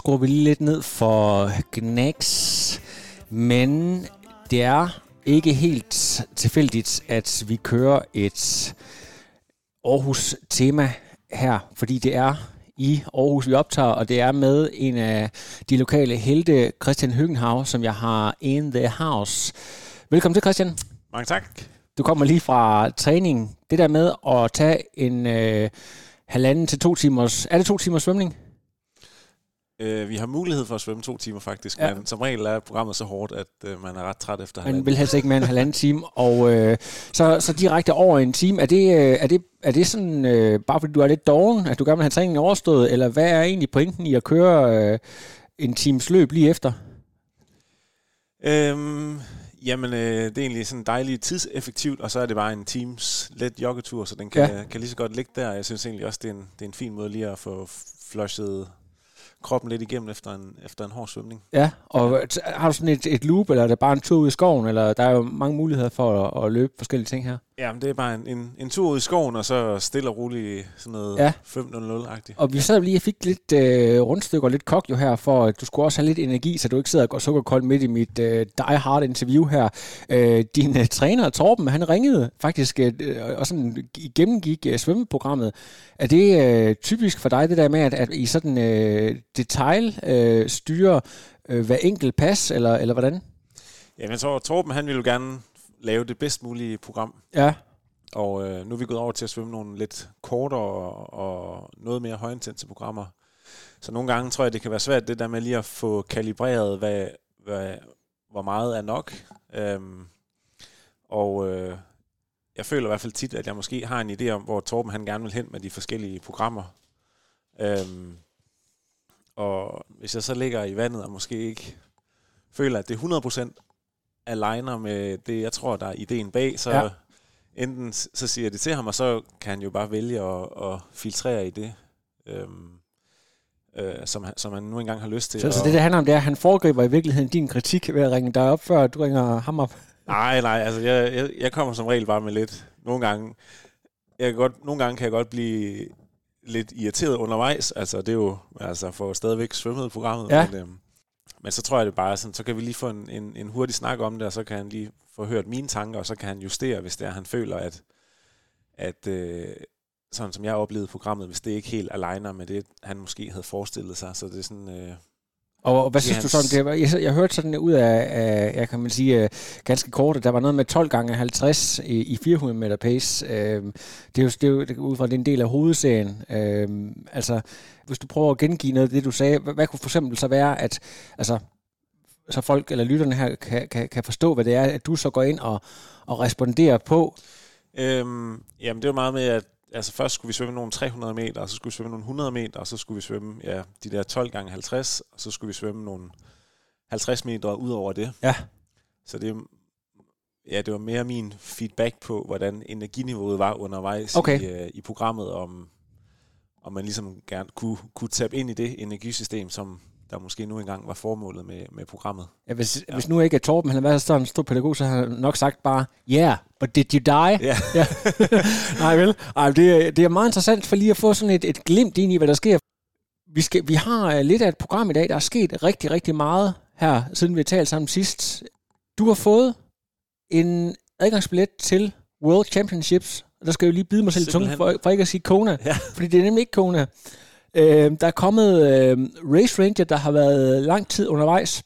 Skruer vi lige lidt ned for Gnax. Men det er ikke helt tilfældigt, at vi kører et Aarhus-tema her, fordi det er i Aarhus, vi optager, og det er med en af de lokale helte, Christian Høgenhav, som jeg har in the house. Velkommen til, Christian. Mange tak. Du kommer lige fra træning. Det der med at tage en øh, halvanden til to timers... Er det to timers svømning? Øh, vi har mulighed for at svømme to timer faktisk, Ja. men som regel er programmet så hårdt, at øh, man er ret træt efter Man halvanden. vil helst ikke mere end en halvanden time. Og øh, så, så direkte over en time. Er det, øh, er det, er det sådan, øh, bare fordi du er lidt doven, at du gerne vil have træningen overstået, eller hvad er egentlig pointen i at køre øh, en times løb lige efter? Øhm, jamen, øh, det er egentlig sådan dejligt tidseffektivt, og så er det bare en teams let joggetur, så den kan, ja. kan lige så godt ligge der. Jeg synes egentlig også, det er en, det er en fin måde lige at få flushet kroppen lidt igennem efter en, efter en hård svømning. Ja, og har du sådan et, et loop, eller er det bare en tur ud i skoven, eller der er jo mange muligheder for at, at løbe forskellige ting her. Ja, men det er bare en, en, en tur ud i skoven, og så stille og roligt sådan noget Ja. ja. 5.00-agtigt. Og vi sad lige og fik lidt øh, rundstykker og lidt kok jo her, for at du skulle også have lidt energi, så du ikke sidder og går sukkerkold midt i mit øh, die hard interview her. Øh, din øh, træner, Torben, han ringede faktisk øh, og sådan gennemgik øh, svømmeprogrammet. Er det øh, typisk for dig, det der med, at, at I sådan øh, detail øh, styrer øh, hver enkelt pas, eller, eller hvordan? Ja, jeg tror, Torben han ville gerne lave det bedst mulige program. Ja. Og øh, nu er vi gået over til at svømme nogle lidt kortere og, og noget mere højintense programmer. Så nogle gange tror jeg, det kan være svært det der med lige at få kalibreret, hvad, hvad, hvor meget er nok. Øhm, og øh, jeg føler i hvert fald tit, at jeg måske har en idé om, hvor Torben han gerne vil hen med de forskellige programmer. Øhm, og hvis jeg så ligger i vandet og måske ikke føler, at det er 100% aligner med det, jeg tror, der er ideen bag, så Ja. enten så siger jeg det til ham, og så kan han jo bare vælge at, at filtrere i det, øhm, øh, som, han, som han nu engang har lyst til. Så, så det, det handler om, det er, at han foregriber i virkeligheden din kritik ved at ringe dig op, før du ringer ham op. Nej, nej, altså jeg, jeg, jeg kommer som regel bare med lidt. Nogle gange, jeg kan godt, nogle gange kan jeg godt blive lidt irriteret undervejs. Altså det er jo, altså for stadigvæk svømmet programmet. Ja. Men, øhm, men så tror jeg det bare sådan, så kan vi lige få en, en, en hurtig snak om det, og så kan han lige få hørt mine tanker, og så kan han justere, hvis det er, han føler, at, at øh, sådan som jeg oplevede programmet, hvis det ikke helt aligner med det, han måske havde forestillet sig. Så det er sådan... Øh, og, hvad synes er du sådan, det jeg, jeg hørte sådan ud af, af, jeg kan man sige, øh, ganske kort, at der var noget med 12 gange 50 i, i 400 meter pace. Øhm, det er jo, det er jo det er ud fra, det er en del af hovedserien. Øhm, altså, hvis du prøver at gengive noget af det, du sagde, hvad, hvad kunne for eksempel så være, at altså, så folk eller lytterne her kan, kan, kan forstå, hvad det er, at du så går ind og, og responderer på. Øhm, jamen det var meget med, at altså først skulle vi svømme nogle 300 meter, og så skulle vi svømme nogle 100 meter, og så skulle vi svømme ja, de der 12 gange 50, og så skulle vi svømme nogle 50 meter ud over det. Ja. Så det, ja, det var mere min feedback på, hvordan energiniveauet var undervejs Okay. i, øh, i programmet, om, om man ligesom gerne kunne, kunne tabe ind i det energisystem, som der måske nu engang var formålet med, med programmet. Ja, hvis, ja. hvis nu ikke er Torben, han har været sådan en stor pædagog, så har han nok sagt bare, yeah, but did you die? Ja. ja. Nej vel? Ej, det, er- det er meget interessant for lige at få sådan et, et glimt ind i, hvad der sker. Vi, skal, vi har øh, lidt af et program i dag, der er sket rigtig, rigtig meget her, siden vi har talt sammen sidst. Du har fået en adgangsbillet til World Championships, og der skal jeg jo lige bide mig selv i tungen, for, for ikke at sige Kona, Ja. fordi det er nemlig ikke Kona. Øh, der er kommet øh, Race Ranger, der har været lang tid undervejs.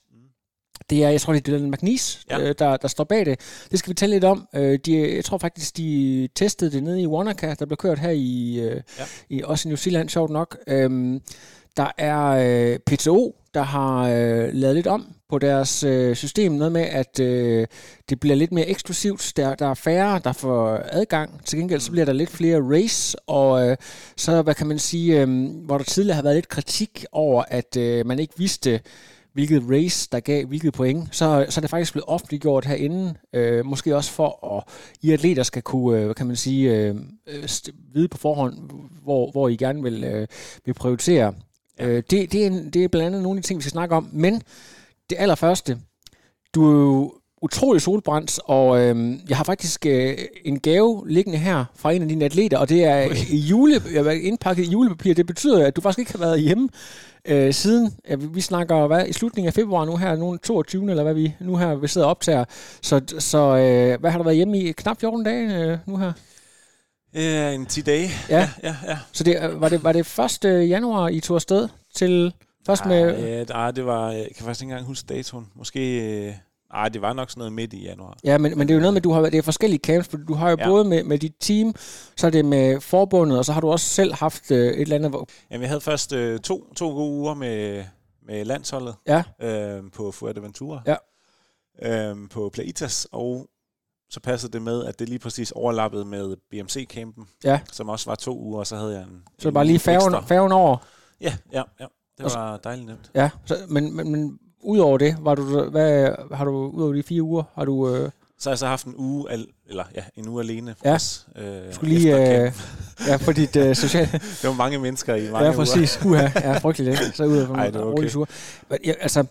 Det er, jeg tror, det er Dylan McNeese, ja. Øh, der, der står bag det. Det skal vi tale lidt om. Øh, de, jeg tror faktisk, de testede det nede i Wanaka, der blev kørt her i, øh. Ja. i også i New Zealand, sjovt nok. Øhm, der er øh, PTO, der har øh, lavet lidt om på deres øh, system. Noget med, at øh, det bliver lidt mere eksklusivt. Der, der er færre, der får adgang. Til gengæld så bliver der lidt flere race. Og øh, så, hvad kan man sige, øh, hvor der tidligere har været lidt kritik over, at øh, man ikke vidste, hvilket race, der gav hvilket point, så, så er det faktisk blevet offentliggjort herinde, øh, måske også for at I atleter skal kunne, øh, hvad kan man sige, øh, øh st- vide på forhånd, hvor, hvor I gerne vil, øh, vil prioritere. Ja. Øh, det, det, er en, det er blandt andet nogle af de ting, vi skal snakke om, men det allerførste, du er jo utrolig solbrændt, og øh, jeg har faktisk øh, en gave liggende her fra en af dine atleter, og det er i jule, jeg var indpakket i julepapir. Det betyder, at du faktisk ikke har været hjemme øh, siden. Ja, vi, vi snakker hvad, i slutningen af februar nu her, nu 22. eller hvad vi nu her vi sidder og optager. Så, så øh, hvad har du været hjemme i? Knap 14 dage øh, nu her? Ja, en 10 dage. Ja. ja, ja. Så det, var, det, var det 1. januar, I tog afsted til først med... Ja, nej, det var, jeg kan faktisk ikke engang huske datoen. Måske, øh, nej, det var nok sådan noget midt i januar. Ja, men, men det er jo noget med, at du har, det er forskellige camps, for du har jo ja. Ja. både med, med dit team, så er det med forbundet, og så har du også selv haft øh, et eller andet... Hvor, Jamen, jeg havde først øh, to, to gode uger med, med landsholdet ja, øh, på Fuerteventura. Ja. Øh, på Plaitas, og så passede det med, at det lige præcis overlappede med BMC-campen, ja. som også var to uger, og så havde jeg en Så en bare lige færgen, ekstra. færgen over. Ja, ja, ja. Det Og var dejligt nemt. Ja, så, men, men, men udover det, var du, hvad, har du udover de fire uger, har du... Øh, Så har jeg så haft en uge, al, eller ja, en uge alene. Ja. Også, øh, du skulle lige... Øh, ja, på dit øh, sociale... Det var mange mennesker i mange ja, uger. præcis. Uha, ja, frygteligt. ikke? Så ud af Ej, det var okay. okay. Men, ja, altså,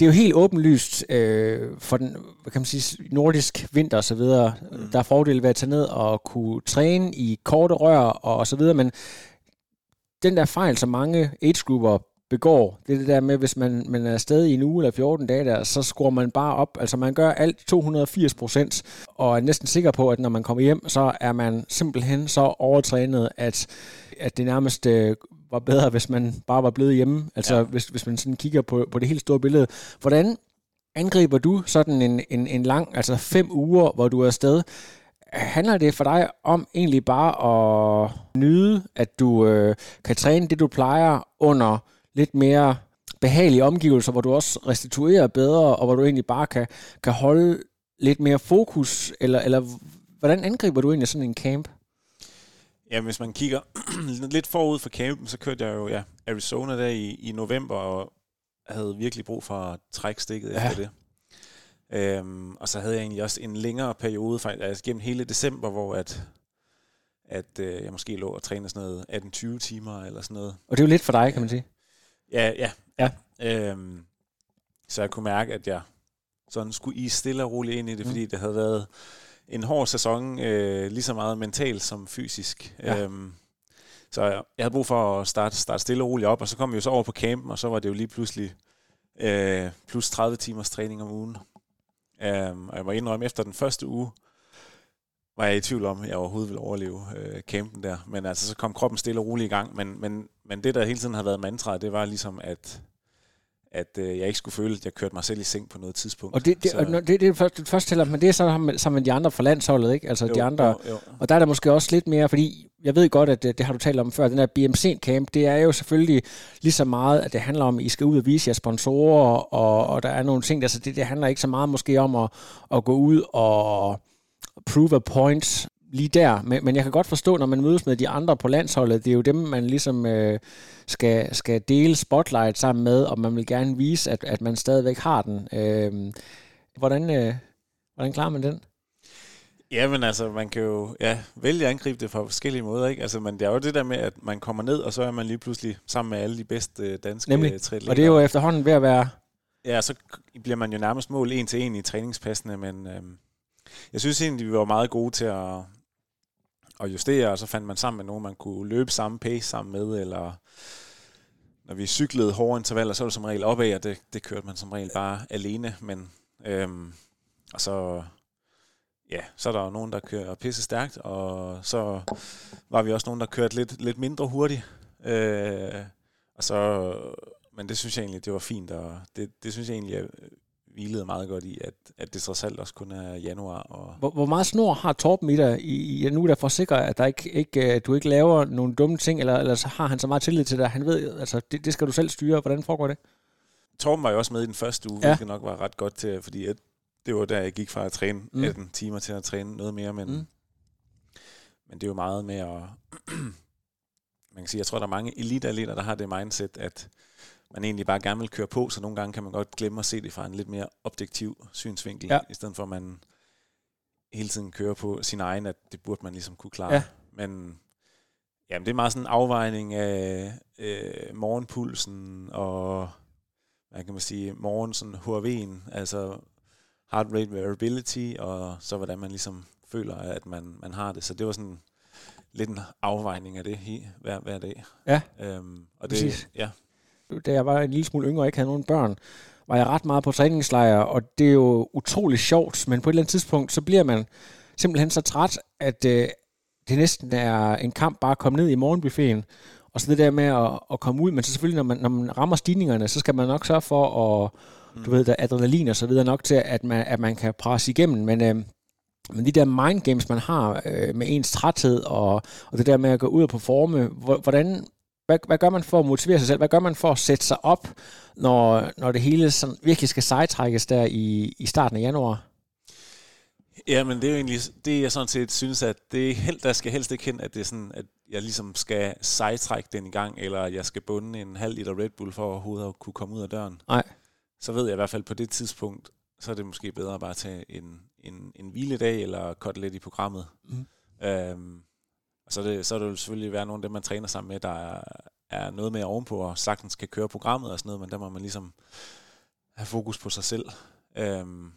det er jo helt åbenlyst øh, for den, hvad kan man sige, nordisk vinter og så videre. Mm. Der er fordele ved at tage ned og kunne træne i korte rør og, og så videre, men den der fejl, som mange age-grupper begår, det er det der med, hvis man, man er afsted i en uge eller 14 dage der, så skruer man bare op. Altså man gør alt 280 procent, og er næsten sikker på, at når man kommer hjem, så er man simpelthen så overtrænet, at, at det nærmest øh, var bedre, hvis man bare var blevet hjemme. Altså ja. Hvis, hvis man sådan kigger på, på det helt store billede. Hvordan angriber du sådan en, en, en lang, altså fem uger, hvor du er afsted? Handler det for dig om egentlig bare at nyde, at du øh, kan træne det, du plejer under lidt mere behagelige omgivelser, hvor du også restituerer bedre, og hvor du egentlig bare kan, kan holde lidt mere fokus, eller, eller hvordan angriber du egentlig sådan en camp? Ja, hvis man kigger lidt forud for campen, så kørte jeg jo ja, Arizona der i, i november, og havde virkelig brug for at trække stikket Ja. efter det. Øhm, og så havde jeg egentlig også en længere periode, faktisk altså gennem hele december, hvor at, at øh, jeg måske lå og trænede sådan noget 18-20 timer eller sådan noget. Og det er jo lidt for dig, kan man sige. Ja, ja. Ja. Øhm, så jeg kunne mærke, at jeg sådan skulle i stille og roligt ind i det, Mm. fordi det havde været en hård sæson, øh, lige så meget mentalt som fysisk. Ja. Øhm, så jeg, havde brug for at starte, starte stille og roligt op, og så kom vi jo så over på campen, og så var det jo lige pludselig øh, plus 30 timers træning om ugen. Øhm, og jeg må indrømme, efter den første uge, var jeg i tvivl om, at jeg overhovedet ville overleve øh, campen der. Men altså, så kom kroppen stille og roligt i gang. Men, men, men det, der hele tiden har været mantra, det var ligesom, at, at øh, jeg ikke skulle føle, at jeg kørte mig selv i seng på noget tidspunkt. Og det, det, Så- og det, det, er først, det første tæller, men det er så sammen- med de andre fra landsholdet, ikke? Altså Jo, de andre. jo, jo. Og der er der måske også lidt mere, fordi jeg ved godt, at det, det har du talt om før, den der BMC-camp, det er jo selvfølgelig lige så meget, at det handler om, at I skal ud og vise jeres sponsorer, og, og der er nogle ting, der, så det, det handler ikke så meget måske om at, at gå ud og prove a point lige der. Men, men jeg kan godt forstå, når man mødes med de andre på landsholdet, det er jo dem, man ligesom øh, skal, skal dele spotlight sammen med, og man vil gerne vise, at, at man stadigvæk har den. Øh, hvordan, øh, hvordan klarer man den? Ja, men altså, man kan jo ja, vælge at angribe det på forskellige måder, ikke? Altså, men det er jo det der med, at man kommer ned, og så er man lige pludselig sammen med alle de bedste øh, danske Nemlig. øh, triatleter. Og det er jo efterhånden ved at være... Ja, så bliver man jo nærmest mål en til en i træningspassene, men øhm, jeg synes egentlig, vi var meget gode til at, og justere, og så fandt man sammen med nogen, man kunne løbe samme pace sammen med, eller når vi cyklede hårde intervaller, så var det som regel opad, og det, det kørte man som regel bare alene, men øhm, og så ja, så er der jo nogen, der kører pisse stærkt, og så var vi også nogen, der kørte lidt, lidt mindre hurtigt. Øh, og så, men det synes jeg egentlig, det var fint, og det, det synes jeg egentlig, hvilede meget godt i, at, at det trods alt også kun er januar. Og Hvor, hvor meget snor har Torben i dig i, i nu, der for at der ikke, ikke, øh, du ikke laver nogle dumme ting, eller, eller så har han så meget tillid til dig? Han ved, altså, det, det skal du selv styre. Hvordan foregår det? Torben var jo også med i den første uge, Ja. hvilket nok var ret godt til, fordi at det var der, jeg gik fra at træne Mm. 18 timer til at træne noget mere, men, mm. men det er jo meget med at... man kan sige, jeg tror, der er mange elite-atleter, der har det mindset, at man egentlig bare gerne vil køre på, så nogle gange kan man godt glemme at se det fra en lidt mere objektiv synsvinkel, Ja. i stedet for at man hele tiden kører på sin egen, at det burde man ligesom kunne klare. Ja. Men jamen, det er meget sådan en afvejning af øh, morgenpulsen og hvad kan man sige, morgen sådan HRV'en, altså heart rate variability, og så hvordan man ligesom føler, at man, man har det. Så det var sådan lidt en afvejning af det hver, hver dag. Ja. Øhm, og Præcis. det, ja, da jeg var en lille smule yngre og ikke havde nogen børn, var jeg ret meget på træningslejr, og det er jo utrolig sjovt, men på et eller andet tidspunkt, så bliver man simpelthen så træt, at øh, det næsten er en kamp bare at komme ned i morgenbuffeten, og så det der med at, at komme ud, men så selvfølgelig, når man, når man rammer stigningerne, så skal man nok sørge for at, du ved, der er adrenalin og så videre nok til, at man, at man kan presse igennem, men, øh, men de der mind games, man har øh, med ens træthed, og, og det der med at gå ud og performe, hvor- hvordan, hvad, hvad gør man for at motivere sig selv? Hvad gør man for at sætte sig op, når, når det hele sådan virkelig skal sejtrækkes der i, i starten af januar? Ja, men det er jo egentlig det, jeg sådan set synes, at det er helt, der skal helst ikke hen, at det er sådan, at jeg ligesom skal sejtrække den i gang, eller jeg skal bunde en halv liter Red Bull for overhovedet at kunne komme ud af døren. Nej. Så ved jeg i hvert fald på det tidspunkt, så er det måske bedre bare at tage en, en, en hviledag, eller korte lidt i programmet. Mm. Øhm, og så, er det, så er det jo selvfølgelig være nogle af dem, man træner sammen med, der er, er noget mere ovenpå, og sagtens kan køre programmet og sådan noget, men der må man ligesom have fokus på sig selv. Øhm,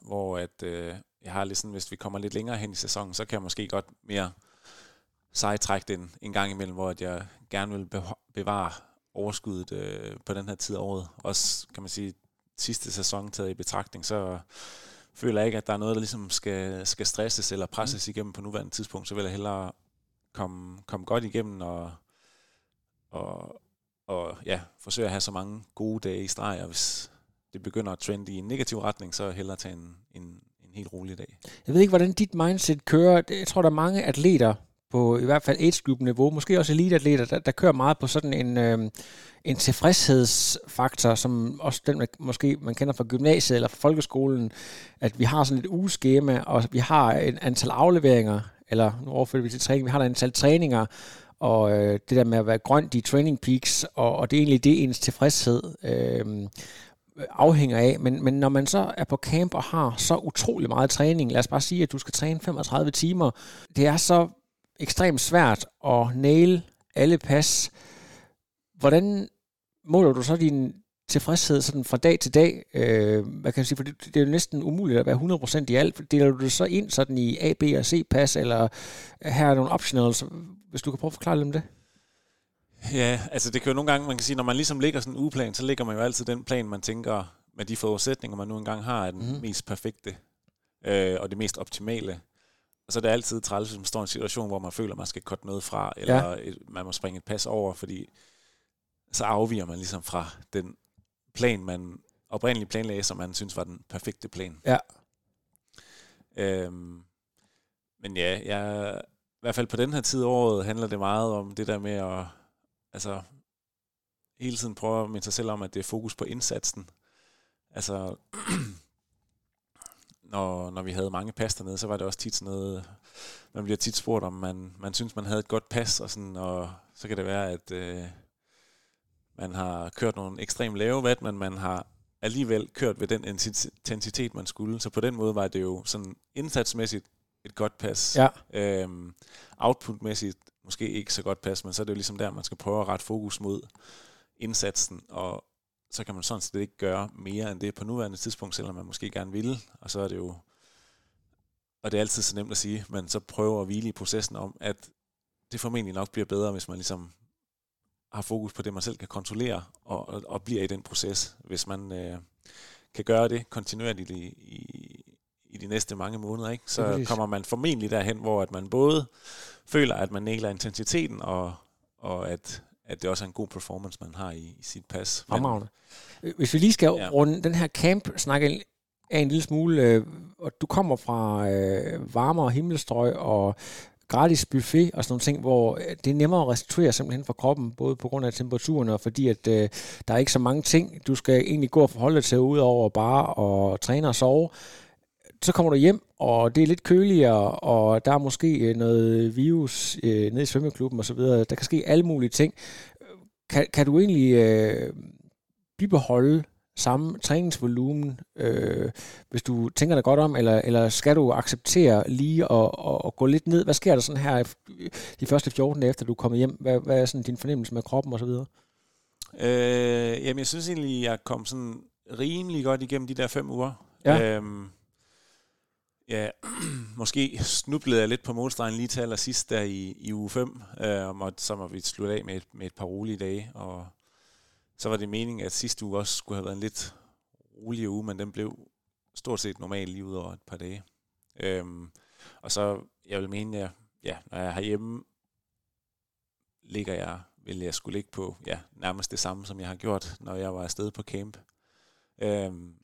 hvor at, øh, jeg har lidt sådan, hvis vi kommer lidt længere hen i sæsonen, så kan jeg måske godt mere sejtrække den en gang imellem, hvor at jeg gerne vil bevare overskuddet øh, på den her tid af året. Også, kan man sige, sidste sæson taget i betragtning, så føler ikke, at der er noget, der ligesom skal, skal stresses eller presses igennem på nuværende tidspunkt, så vil jeg hellere komme, komme godt igennem og, og, og ja, forsøge at have så mange gode dage i streg, og hvis det begynder at trende i en negativ retning, så hellere tage en, en, en helt rolig dag. Jeg ved ikke, hvordan dit mindset kører. Jeg tror, der er mange atleter på i hvert fald age group niveau, måske også eliteatleter, der, der kører meget på sådan en, øh, en tilfredshedsfaktor, som også den, man- måske man kender fra gymnasiet eller fra folkeskolen, at vi har sådan et ugeskema, og vi har en antal afleveringer, eller nu overfører vi til træning, vi har et antal træninger, og øh, det der med at være grønt i training peaks, og, og det er egentlig det, ens tilfredshed øh, afhænger af. Men, men når man så er på camp og har så utrolig meget træning, lad os bare sige, at du skal træne 35 timer, det er så ekstremt svært at nail alle pas. Hvordan måler du så din tilfredshed sådan fra dag til dag? Øh, hvad kan jeg sige, for det, det er jo næsten umuligt at være 100% i alt. Deler du det så ind sådan i A, B og C pas, eller her er nogle optionals, hvis du kan prøve at forklare lidt om det? Ja, altså det kan jo nogle gange, man kan sige, når man ligesom lægger sådan en ugeplan, så lægger man jo altid den plan, man tænker, med de forudsætninger, man nu engang har, er den mm. mest perfekte øh, og det mest optimale. Og så er det altid træls, hvis man står i en situation, hvor man føler, at man skal korte noget fra, eller Ja. et, man må springe et pas over, fordi så afviger man ligesom fra den plan, man oprindeligt planlagde, som man synes var den perfekte plan. Ja. Øhm, men ja, jeg, i hvert fald på den her tid af året handler det meget om det der med at altså, hele tiden prøve at minde sig selv om, at det er fokus på indsatsen. Altså, når, når vi havde mange pas dernede, så var det også tit sådan noget, man bliver tit spurgt, om man, man synes, man havde et godt pas, og, sådan, og så kan det være, at øh, man har kørt nogle ekstremt lave watt, men man har alligevel kørt ved den intensitet, man skulle. Så på den måde var det jo sådan indsatsmæssigt et godt pas. Ja. Øhm, outputmæssigt måske ikke så godt pas, men så er det jo ligesom der, man skal prøve at rette fokus mod indsatsen, og så kan man sådan set ikke gøre mere end det på nuværende tidspunkt, selvom man måske gerne ville, og så er det jo, og det er altid så nemt at sige, men så prøver at hvile i processen om, at det formentlig nok bliver bedre, hvis man ligesom har fokus på det, man selv kan kontrollere, og, og, og bliver i den proces. Hvis man øh, kan gøre det kontinuerligt i, i, i de næste mange måneder, ikke? Så præcis. kommer man formentlig derhen, hvor at man både føler, at man nægler intensiteten, og, og at, at det også er en god performance, man har i, i sit pas. Fremragende. Øh, Hvis vi lige skal ja. Runde den her camp-snak af af en lille smule, øh, og du kommer fra øh, varmere himmelstrøg og gratis buffet og sådan nogle ting, hvor øh, det er nemmere at restituere simpelthen for kroppen, både på grund af temperaturen og fordi, at øh, der er ikke så mange ting, du skal egentlig gå og forholde dig til, udover bare at træne og sove. Så kommer du hjem, og det er lidt køligere, og der er måske øh, noget virus øh, nede i svømmeklubben osv. Der kan ske alle mulige ting. Kan, kan du egentlig øh, bibeholde samme træningsvolumen, øh, hvis du tænker dig godt om, eller, eller skal du acceptere lige at, at, at gå lidt ned? Hvad sker der sådan her de første 14 dage efter du er kommet hjem? Hvad, hvad er sådan din fornemmelse med kroppen osv.? Øh, jamen, jeg synes egentlig, jeg kom sådan rimelig godt igennem de der fem uger. Ja. Øhm, ja, måske snublede jeg lidt på målstregen lige til allersidst der i, i uge 5, øh, og så må vi slutte af med et, med et par rolige dage, og så var det meningen, at sidste uge også skulle have været en lidt roligere uge, men den blev stort set normal lige ud over et par dage. Øhm, og så, jeg vil mene, at ja, når jeg er herhjemme, ligger jeg, vil jeg skulle ligge på ja, nærmest det samme, som jeg har gjort, når jeg var afsted på camp. Øhm,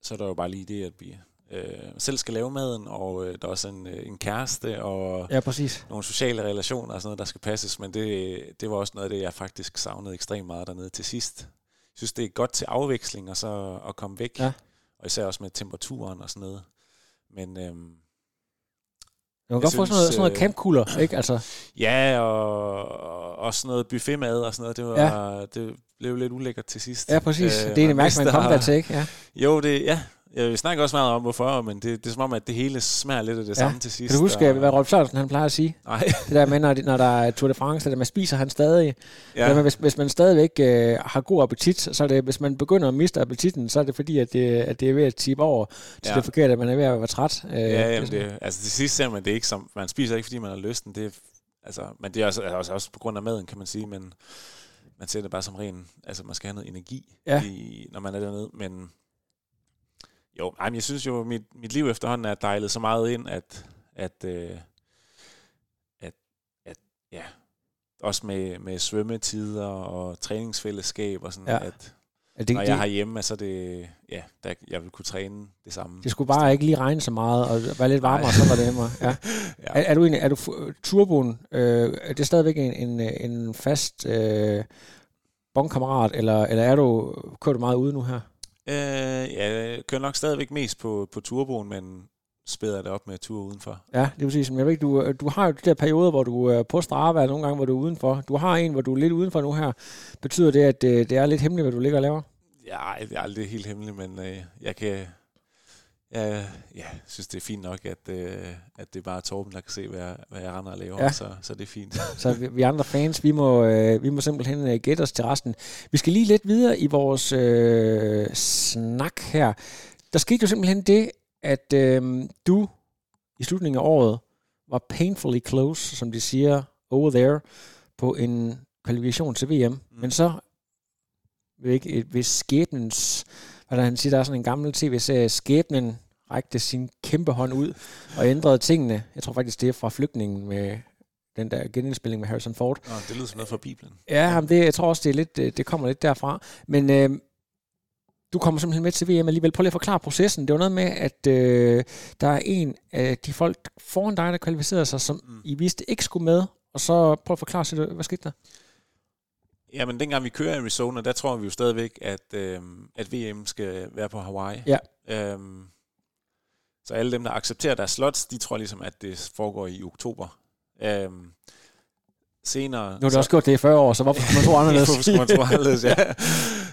så er der jo bare lige det, at vi øh, selv skal lave maden, og øh, der er også en, øh, en kæreste, og Ja, præcis. nogle sociale relationer og sådan noget, der skal passes, men det, det var også noget af det, jeg faktisk savnede ekstremt meget dernede til sidst. Jeg synes, det er godt til afveksling, og så at komme væk, Ja. og især også med temperaturen og sådan noget. Men øhm, Jeg kan godt få sådan noget, sådan noget øh, campkugler, ikke? Altså, ja, og, og også sådan noget buffetmad og sådan noget, det, var, ja. det blev lidt ulækkert til sidst. ja, præcis. Øh, det er en mærke, man kommer der til, ikke? Ja. Jo, det, ja. Jeg snakker også meget om, hvorfor, men det, det er som om, at det hele smager lidt af det Ja. samme til sidst. Kan du huske, og, hvad Rolf Sørensen han plejer at sige? Nej, Det der med, når, når der er Tour de France, det der med, spiser han stadig. Ja. ja. Men hvis, hvis man stadigvæk øh, har god appetit, så er det, hvis man begynder at miste appetitten, så er det fordi, at det, at det er ved at tippe over til Ja. det forkerte, at man er ved at være træt. Øh, Ja, jamen det, altså til sidst ser man det ikke som, man spiser ikke, fordi man har lysten, det er, altså, men det er også, altså også på grund af maden, kan man sige, men man ser det bare som ren, altså man skal have noget energi, Ja. i, når man er dernede, men jo, ej, men jeg synes jo, mit, mit liv efterhånden er dejlet så meget ind, at, at, øh, at, at ja, også med, med svømmetider og træningsfællesskab og sådan, Ja. at at det, når jeg er hjemme, så er det, ja, der, jeg vil kunne træne det samme. det skulle bare ikke lige regne så meget, og være lidt varmere, Nej. så var det nemmere. Ja. ja. Er, er du, egentlig, er du turboen, øh, er det stadigvæk en, en, en fast øh, bongkammerat, eller, eller er du, kører du meget ude nu her? Øh, ja, jeg kører nok stadigvæk mest på, på turboen, men spæder det op med tur udenfor. Ja, det er præcis. Men jeg ved ikke, du, du har jo de der perioder, hvor du er på Strava, og nogle gange, hvor du er udenfor. Du har en, hvor du er lidt udenfor nu her. Betyder det, at det, det er lidt hemmeligt, hvad du ligger og laver? Ja, det er aldrig helt hemmeligt, men øh, jeg kan... Jeg ja, synes, det er fint nok, at, øh, at det er bare Torben, der kan se, hvad jeg, hvad jeg render og laver, Ja. så, så det er fint. Så vi, vi andre fans, vi må, øh, vi må simpelthen øh, gætte os til resten. Vi skal lige lidt videre i vores øh, snak her. Der skete jo simpelthen det, at øh, du i slutningen af året var painfully close, som de siger, over there, på en kvalifikation til VM. Mm. Men så, ved ikke, hvis skæbnens, der han siger, der er sådan en gammel tv-serie, skæbnen rækte sin kæmpe hånd ud og ændrede tingene. Jeg tror faktisk, det er fra flygtningen med den der genindspilling med Harrison Ford. Nå, det lyder som noget fra Bibelen. Ja, men det, jeg tror også, det, er lidt, øh, det kommer lidt derfra. Men øh, du kommer simpelthen med til VM alligevel. Prøv lige at forklare processen. Det var noget med, at øh, der er en af de folk foran dig, der kvalificerede sig, som mm. I vidste ikke skulle med. Og så prøv at forklare, hvad skete der? Jamen, dengang vi kører i Arizona, der tror vi jo stadigvæk, at, øh, at VM skal være på Hawaii. Ja. Øhm, så alle dem, der accepterer deres slots, de tror ligesom, at det foregår i oktober. Øhm, senere... Nu har du også gjort det i 40 år, så hvorfor skulle man tro anderledes? Hvorfor skulle man tro anderledes, ja.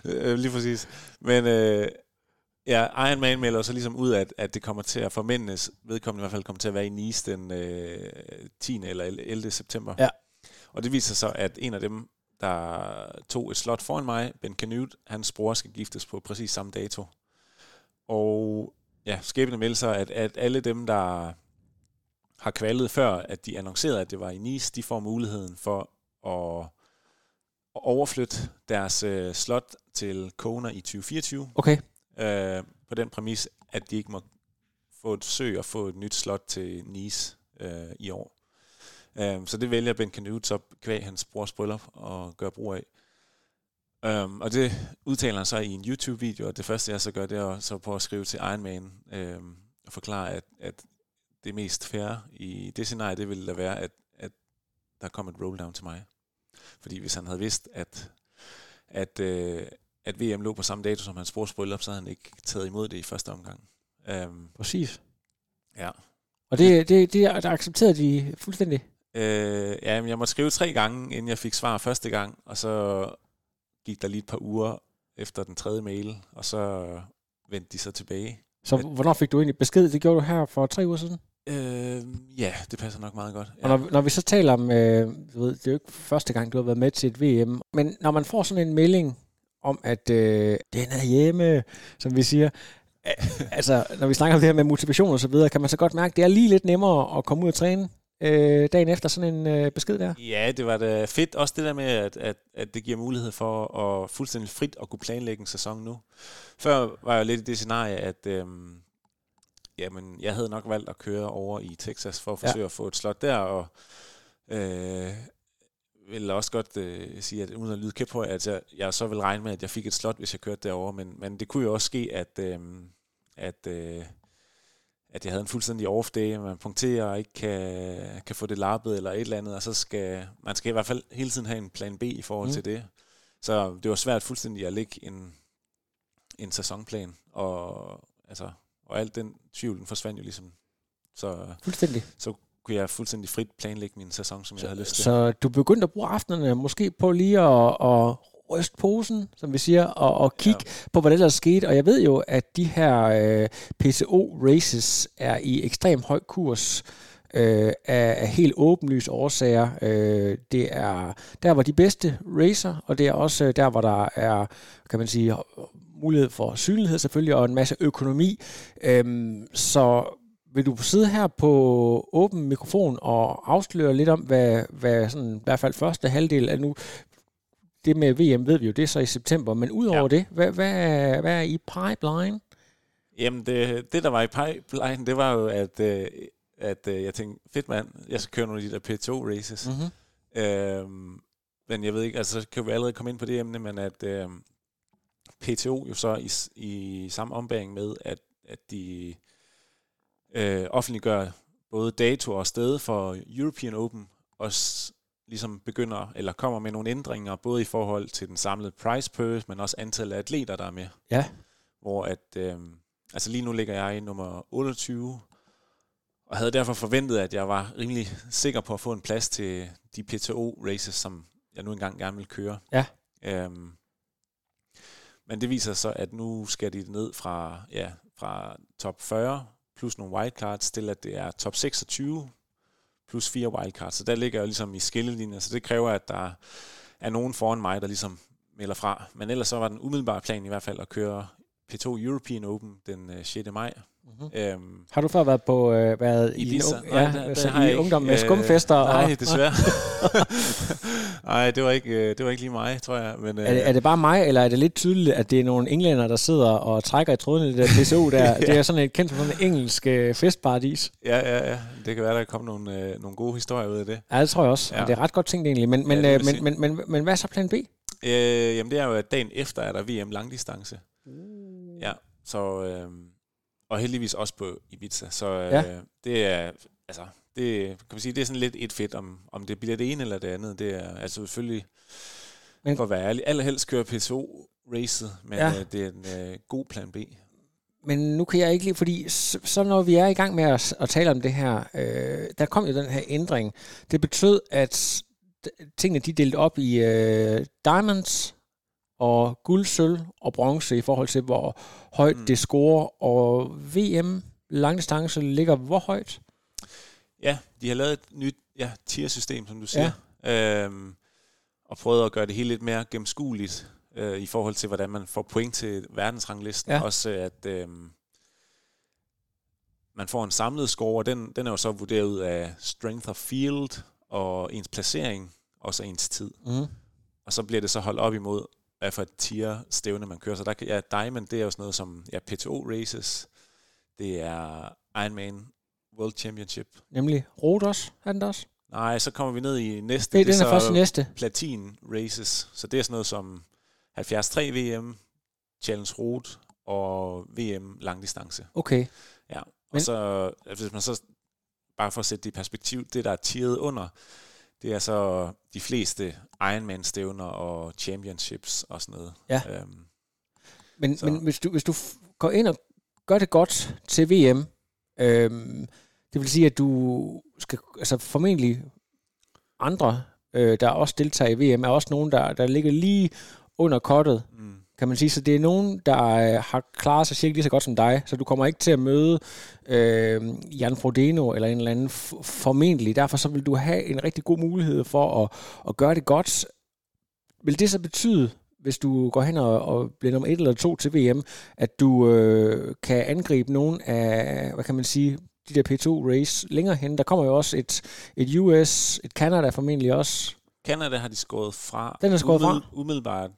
Øh, Lige præcis. Men øh, ja, Iron Man melder så ligesom ud, at, at det kommer til at formændes, vedkommende i hvert fald kommer til at være i Nice den øh, 10. eller 11. september. Ja. Og det viser sig, at en af dem, der tog et slot foran mig, Ben Canute, hans bror skal giftes på præcis samme dato. Og ja, skæbne melder sig, at, at alle dem, der har kvalet før, at de annoncerede, at det var i Nice, de får muligheden for at, at overflytte deres øh, slot til Kona i 2024, Okay, øh, på den præmis, at de ikke må få et søg og få et nyt slot til Nice øh, i år. Um, så det vælger Ben Canute så kvæg hans brors bryllup og gøre brug af. Um, og det udtaler han så i en YouTube-video, og det første jeg så gør, det er så på at skrive til Iron Man um, og forklare, at, at det mest fair i det scenarie, det ville da være, at, at der kom et roll down til mig. Fordi hvis han havde vidst, at, at, uh, at VM lå på samme dato som hans brors bryllup, så havde han ikke taget imod det i første omgang. Um, Præcis. ja. Og det, det, det der accepterede de fuldstændig. Øh, ja, men jeg måtte skrive tre gange, inden jeg fik svar første gang, og så gik der lige et par uger efter den tredje mail, og så vendte de så tilbage. Så At- hvornår fik du egentlig besked? Det gjorde du her for tre uger siden. Øh, ja, det passer nok meget godt. Ja. Og når, når vi så taler om, øh, du ved, det er jo ikke første gang, du har været med til et VM, men når man får sådan en melding om, at øh, den er hjemme, som vi siger, altså når vi snakker om det her med motivation og så videre, kan man så godt mærke, at det er lige lidt nemmere at komme ud og træne øh, dagen efter sådan en øh, besked der? Ja, det var da fedt. Også det der med, at, at, at det giver mulighed for at fuldstændig frit at kunne planlægge en sæson nu. Før var jeg lidt i det scenarie, at øhm, jamen, jeg havde nok valgt at køre over i Texas for at forsøge ja. at få et slot der, og øh, vil også godt øh, sige, at uden at lyde kæp på, at jeg, jeg så vil regne med, at jeg fik et slot, hvis jeg kørte derover, men, men det kunne jo også ske, at, øh, at, øh, at jeg havde en fuldstændig off day, man punkterer og ikke kan, kan få det lappet eller et eller andet, og så skal man skal i hvert fald hele tiden have en plan B i forhold Mm. til det. Så det var svært fuldstændig at lægge en, en sæsonplan, og, altså, og alt den tvivl, den forsvandt jo ligesom. Så, Fuldstændig. så kunne jeg fuldstændig frit planlægge min sæson, som jeg havde lyst til. Så du begyndte at bruge aftenerne måske på lige at, at ryste posen, som vi siger, og, og kigge ja. på, hvad der ellers skete. Og jeg ved jo, at de her øh, PCO-races er i ekstrem høj kurs øh, af, af helt åbenlyse årsager. Øh, det er der, hvor de bedste racer, og det er også øh, der, hvor der er, kan man sige, mulighed for synlighed selvfølgelig, og en masse økonomi. Øhm, så vil du sidde her på åben mikrofon og afsløre lidt om, hvad, hvad sådan, i hvert fald første halvdel af nu, det med VM ved vi jo, det er så i september, men udover ja. Det, hvad, hvad, er, hvad er i pipeline? Jamen, det, det der var i pipeline, det var jo, at, øh, at øh, jeg tænkte, fedt mand, jeg skal køre nogle af de der P2-races. Mm. Mm-hmm. Øhm, men jeg ved ikke, altså så kan vi allerede komme ind på det emne, men at øh, PTO jo så i, i samme ombæring med, at, at de øh, offentliggør både dato og sted for European Open, og ligesom begynder, eller kommer med nogle ændringer, både i forhold til den samlede price purse, men også antallet af atleter, der er med. Ja. Hvor at, øh, altså lige nu ligger jeg i nummer 28, og havde derfor forventet, at jeg var rimelig sikker på at få en plads til de PTO-races, som jeg nu engang gerne vil køre. Ja. Øhm, men det viser så, at nu skal de ned fra, ja, fra top 40 plus nogle wildcards til, at det er top 26 plus fire wildcards. Så der ligger jeg jo ligesom i skillelinjer, så det kræver, at der er nogen foran mig, der ligesom melder fra. Men ellers så var den umiddelbare plan i hvert fald at køre P2 European Open den øh, 6. maj. Mm-hmm. Øhm, Har du før været på øh, været i, Ibiza? en, Nej, ja, der- der så har jeg i ikke. ungdom med Øh, skumfester? Nej, og, desværre. Nej, det var ikke øh, det var ikke lige mig, tror jeg. Men, øh, Er det, er det bare mig, eller er det lidt tydeligt, at det er nogle englænder, der sidder og trækker i tråden i det der PCO der? ja. Det er sådan et kendt som sådan et engelsk øh, festparadis. Ja, ja, ja. Det kan være, der kommer nogle, øh, nogle gode historier ud af det. Ja, det tror jeg også. Ja. Og det er ret godt tænkt egentlig. Men, men, Ja, vil men, men, men, men, men hvad er så plan B? Øh, jamen, det er jo, at dagen efter er der VM langdistance. Ja, så... Øh, og heldigvis også på Ibiza. Så øh, Ja. det er... Altså, det, kan man sige, det er sådan lidt et fedt, om, om det bliver det ene eller det andet. Det er altså selvfølgelig, Men- for at være ærlig, allerhelst køre PSO-racet, men Ja. øh, det er en øh, god plan B. Men nu kan jeg ikke lige, fordi så, så når vi er i gang med at, at tale om det her, øh, der kom jo den her ændring. Det betød, at tingene de delt op i øh, diamonds og guld, sølv og bronze i forhold til, hvor højt mm. Det scorer. Og VM langdistance ligger hvor højt? Ja, de har lavet et nyt ja, tier-system, som du siger. Ja. Øhm, og prøvet at gøre det hele lidt mere gennemskueligt øh, i forhold til, hvordan man får point til verdensranglisten. Ja. Også at øhm, man får en samlet score, og den, den er jo så vurderet ud af strength of field og ens placering, og så ens tid. Mm. Og så bliver det så holdt op imod, hvad for et tier-stævne man kører. Så der ja, Diamond, det er jo sådan noget som ja, PTO races, det er Ironman World Championship, Nemlig Rodos, er den også? Nej, så kommer vi ned i næste. Det, den er så først næste. Platin races. Så det er sådan noget som 73 VM, Challenge Route og VM langdistance. Okay. Ja, og Men- så, hvis man så, bare for at sætte det i perspektiv, det der er tieret under, det er så de fleste Ironman-stævner og championships og sådan noget. Ja. Øhm, Men, Så- men hvis, du, hvis du går ind og gør det godt til VM, øhm, det vil sige, at du skal, altså formentlig andre, øh, der også deltager i VM, er også nogen, der, der ligger lige under kottet, mm, kan man sige. Så det er nogen, der øh, har klaret sig cirka lige så godt som dig, så du kommer ikke til at møde øh, Jan Frodeno eller en eller anden formentlig. Derfor så vil du have en rigtig god mulighed for at, at gøre det godt. Vil det så betyde, hvis du går hen og, og bliver nummer et eller to til VM, at du øh, kan angribe nogle af, hvad kan man sige, de der P2-race længere hen? Der kommer jo også et, et US, et Canada formentlig også. Canada har de skåret fra. Den er skåret fra? Umiddelbart.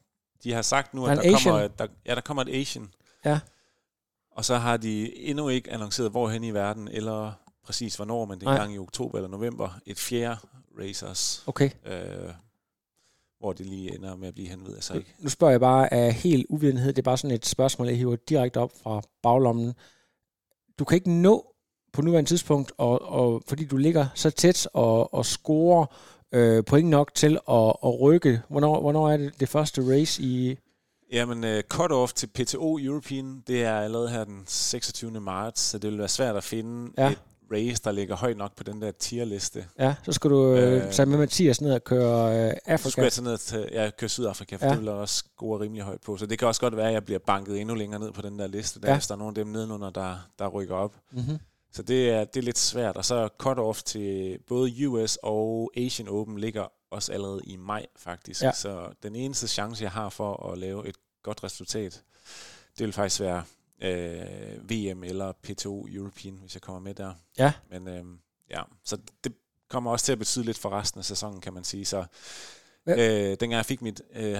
De har sagt nu, Der at er der, en kommer, der, ja, der kommer et Asian. Ja. Og så har de endnu ikke annonceret, hvorhen i verden, eller præcis hvornår, men det er en gang i oktober eller november, et fjerde racers, Okay. øh, hvor det lige ender med at blive hen, ved jeg så ikke. Nu spørger jeg bare af helt uvidenhed. Det er bare sådan et spørgsmål, jeg hiver direkte op fra baglommen. Du kan ikke nå på nuværende tidspunkt, og, og, fordi du ligger så tæt og, og scorer øh, point nok til at, at rykke. Hvornår, hvornår er det det første race i... Jamen, uh, cut-off til PTO European, det er allerede her den 26. marts, så det vil være svært at finde Ja. ja. et race, der ligger højt nok på den der tierliste. Ja, så skal du øh, Øh, tage med Mathias ned og køre øh, Så skulle Afrika. jeg tage ned til, jeg kører Sydafrika, for Ja. ja. det vil jeg også score rimelig højt på. Så det kan også godt være, at jeg bliver banket endnu længere ned på den der liste, der, Ja. ja. hvis der er nogle af dem nedenunder, der, der rykker op. Mm-hmm. Så det er, det er lidt svært. Og så cut-off til både US og Asian Open ligger også allerede i maj, faktisk. Ja. Så den eneste chance, jeg har for at lave et godt resultat, det vil faktisk være øh, VM eller PTO European, hvis jeg kommer med der. Ja. Men øh, ja, så det kommer også til at betyde lidt for resten af sæsonen, kan man sige. Så Ja. øh, dengang jeg fik mit øh,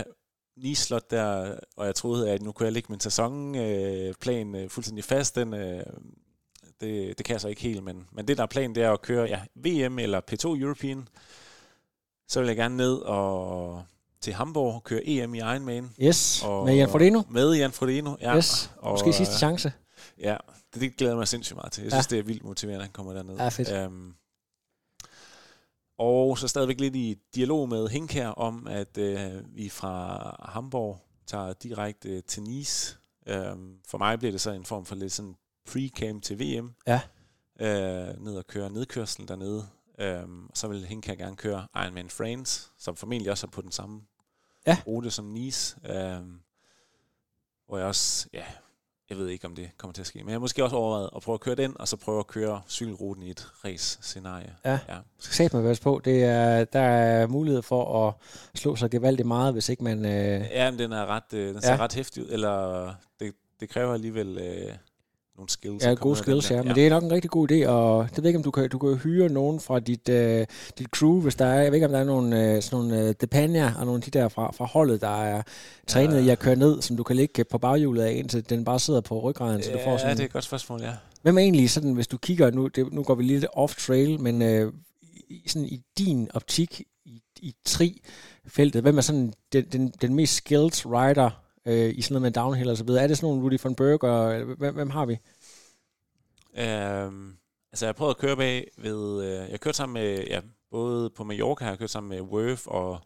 Nice-slot der, og jeg troede, at nu kunne jeg lægge min sæsonplan øh, plan, øh, fuldstændig fast, den, øh, det, det kan jeg så ikke helt, men, men det der er planen, det er at køre ja, VM eller P2 European. Så vil jeg gerne ned og til Hamburg og køre EM i Ironman. Yes, Og, med Jan Frodeno. Med Jan Frodeno, ja. Yes, og, måske sidste øh, chance. Ja, det, det glæder jeg mig sindssygt meget til. Jeg Ja. synes, det er vildt motiverende, at han kommer derned. Ja, fedt. Øhm, og så stadigvæk lidt i dialog med Hinkær om, at øh, vi fra Hamburg tager direkte øh, til Nice. Øhm, for mig bliver det så en form for lidt sådan pre-camp til VM. Ja. Øh, ned og køre nedkørsel dernede. Øhm, og så vil Hinkær gerne køre Ironman France, som formentlig også er på den samme Ja. rute som Nice. Øhm, hvor jeg også, ja, jeg ved ikke, om det kommer til at ske. Men jeg har måske også overvejet at prøve at køre den, og så prøve at køre cykelruten i et race-scenarie. Ja. ja. skal sætte mig på. Det er, der er mulighed for at slå sig gevaldigt meget, hvis ikke man... Øh, Ja, men den er ret, øh, den ser ja. ret hæftig ud. Eller det, det kræver alligevel øh, nogle skills. ja, gode skills, ja. Men det er nok en rigtig god idé, og det ved ikke, om du kan, du kan hyre nogen fra dit, øh, dit crew, hvis der er, jeg ved ikke, om der er nogle, øh, sådan nogle øh, Depania og nogle af de der fra, fra holdet, der er trænet Ja. i at køre ned, som du kan ligge på baghjulet af, indtil den bare sidder på ryggraden, så du får Ja, sådan... det er et godt spørgsmål, ja. Hvem er egentlig sådan, hvis du kigger, nu, det, nu går vi lidt off-trail, men øh, i, sådan i din optik, i, i tri-feltet, hvem er sådan den, den, den mest skilled rider øh, i sådan noget med downhill og så videre? Er det sådan nogle Rudy von Berger, eller hvem, hvem har vi? Øhm, altså, jeg prøvet at køre bag ved... Øh, jeg har kørt sammen med... Ja, både på Mallorca har jeg kørt sammen med Worth og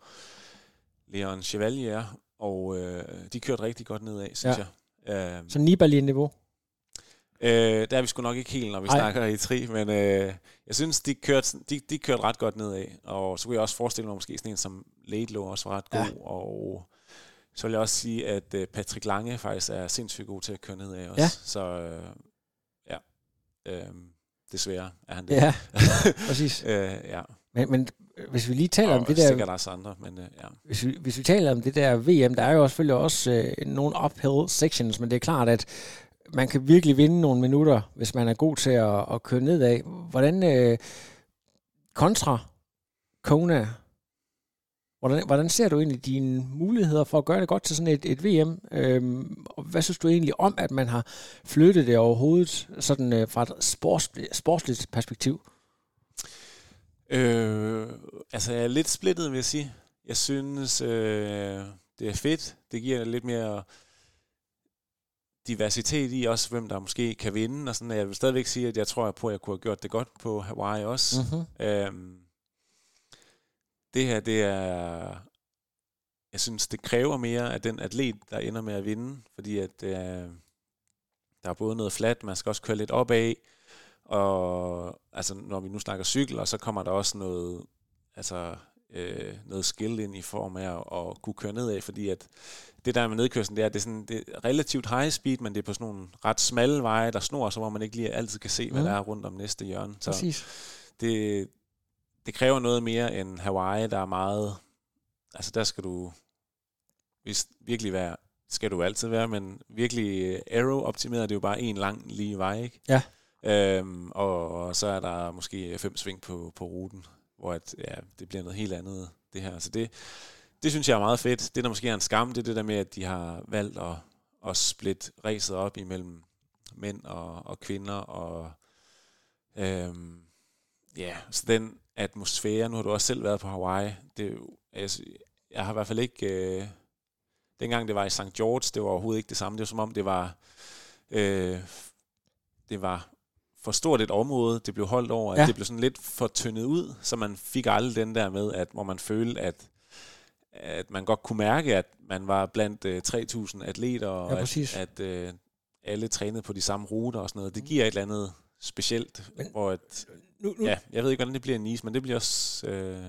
Leon Chevalier, og øh, de kørte rigtig godt nedad, synes Ja. jeg. Øhm, Så Nibali-niveau? Øh, der er vi sgu nok ikke helt, når vi Ej. Snakker i tri, men øh, jeg synes, de kørte, de, de kørte ret godt nedad. Og så kunne jeg også forestille mig, måske sådan en som Laidlow også var ret god. Ja. Og så vil jeg også sige, at øh, Patrick Lange faktisk er sindssygt god til at køre nedad også. Ja. Så øh, ja, øh, desværre er han det. Ja, præcis. øh, ja. Men, men hvis vi lige taler Og om det der... sikkert også andre, men øh, ja. hvis vi, hvis vi taler om det der VM, der er jo selvfølgelig også øh, nogle uphill sections, men det er klart, at man kan virkelig vinde nogle minutter, hvis man er god til at, at køre nedad. Hvordan øh, kontra Kona, hvordan, hvordan ser du egentlig dine muligheder for at gøre det godt til sådan et, et VM? Øhm, og hvad synes du egentlig om, at man har flyttet det overhovedet sådan, øh, fra et sports, sportsligt perspektiv? Øh, altså, jeg er lidt splittet, vil jeg sige. Jeg synes, øh, det er fedt. Det giver lidt mere diversitet i også, hvem der måske kan vinde. Og sådan, jeg vil stadigvæk sige, at jeg tror på, at jeg kunne have gjort det godt på Hawaii også. Mm-hmm. Øhm, det her, det er... Jeg synes, det kræver mere af den atlet, der ender med at vinde, fordi at øh, der er både noget flat, man skal også køre lidt opad, og altså, når vi nu snakker cykel, og så kommer der også noget, altså, øh, noget skill ind i form af at, at kunne køre nedad, fordi at det der med nedkørslen, det er, det er, sådan, det er relativt high speed, men det er på sådan nogle ret smalle veje, der snor, så hvor man ikke lige altid kan se, hvad Mm. der er rundt om næste hjørne. Så Præcis. det, det kræver noget mere end Hawaii, der er meget... Altså der skal du hvis virkelig være, skal du altid være, men virkelig øh, aero-optimeret, det er jo bare en lang lige vej, ikke? Ja. Øhm, og, og så er der måske fem sving på, på ruten, hvor at, ja, det bliver noget helt andet, det her. Så det, det synes jeg er meget fedt. Det, der måske er en skam, det er det der med, at de har valgt at, at splitte racet op imellem mænd og, og kvinder, og øhm, ja, så den atmosfære, nu har du også selv været på Hawaii, det, jo- jeg, har i hvert fald ikke, øh, dengang det var i St. George, det var overhovedet ikke det samme, det var som om det var, øh, det var for stort et område, det blev holdt over, at Ja. det blev sådan lidt for tyndet ud, så man fik aldrig den der med, at hvor man følte, at at man godt kunne mærke, at man var blandt øh, 3.000 atleter, og Ja, præcis. at, at øh, alle trænede på de samme ruter og sådan noget. Det giver et eller andet specielt, Men- hvor et, nu, nu, ja, jeg ved ikke, hvordan det bliver en is, men det bliver også... Øh,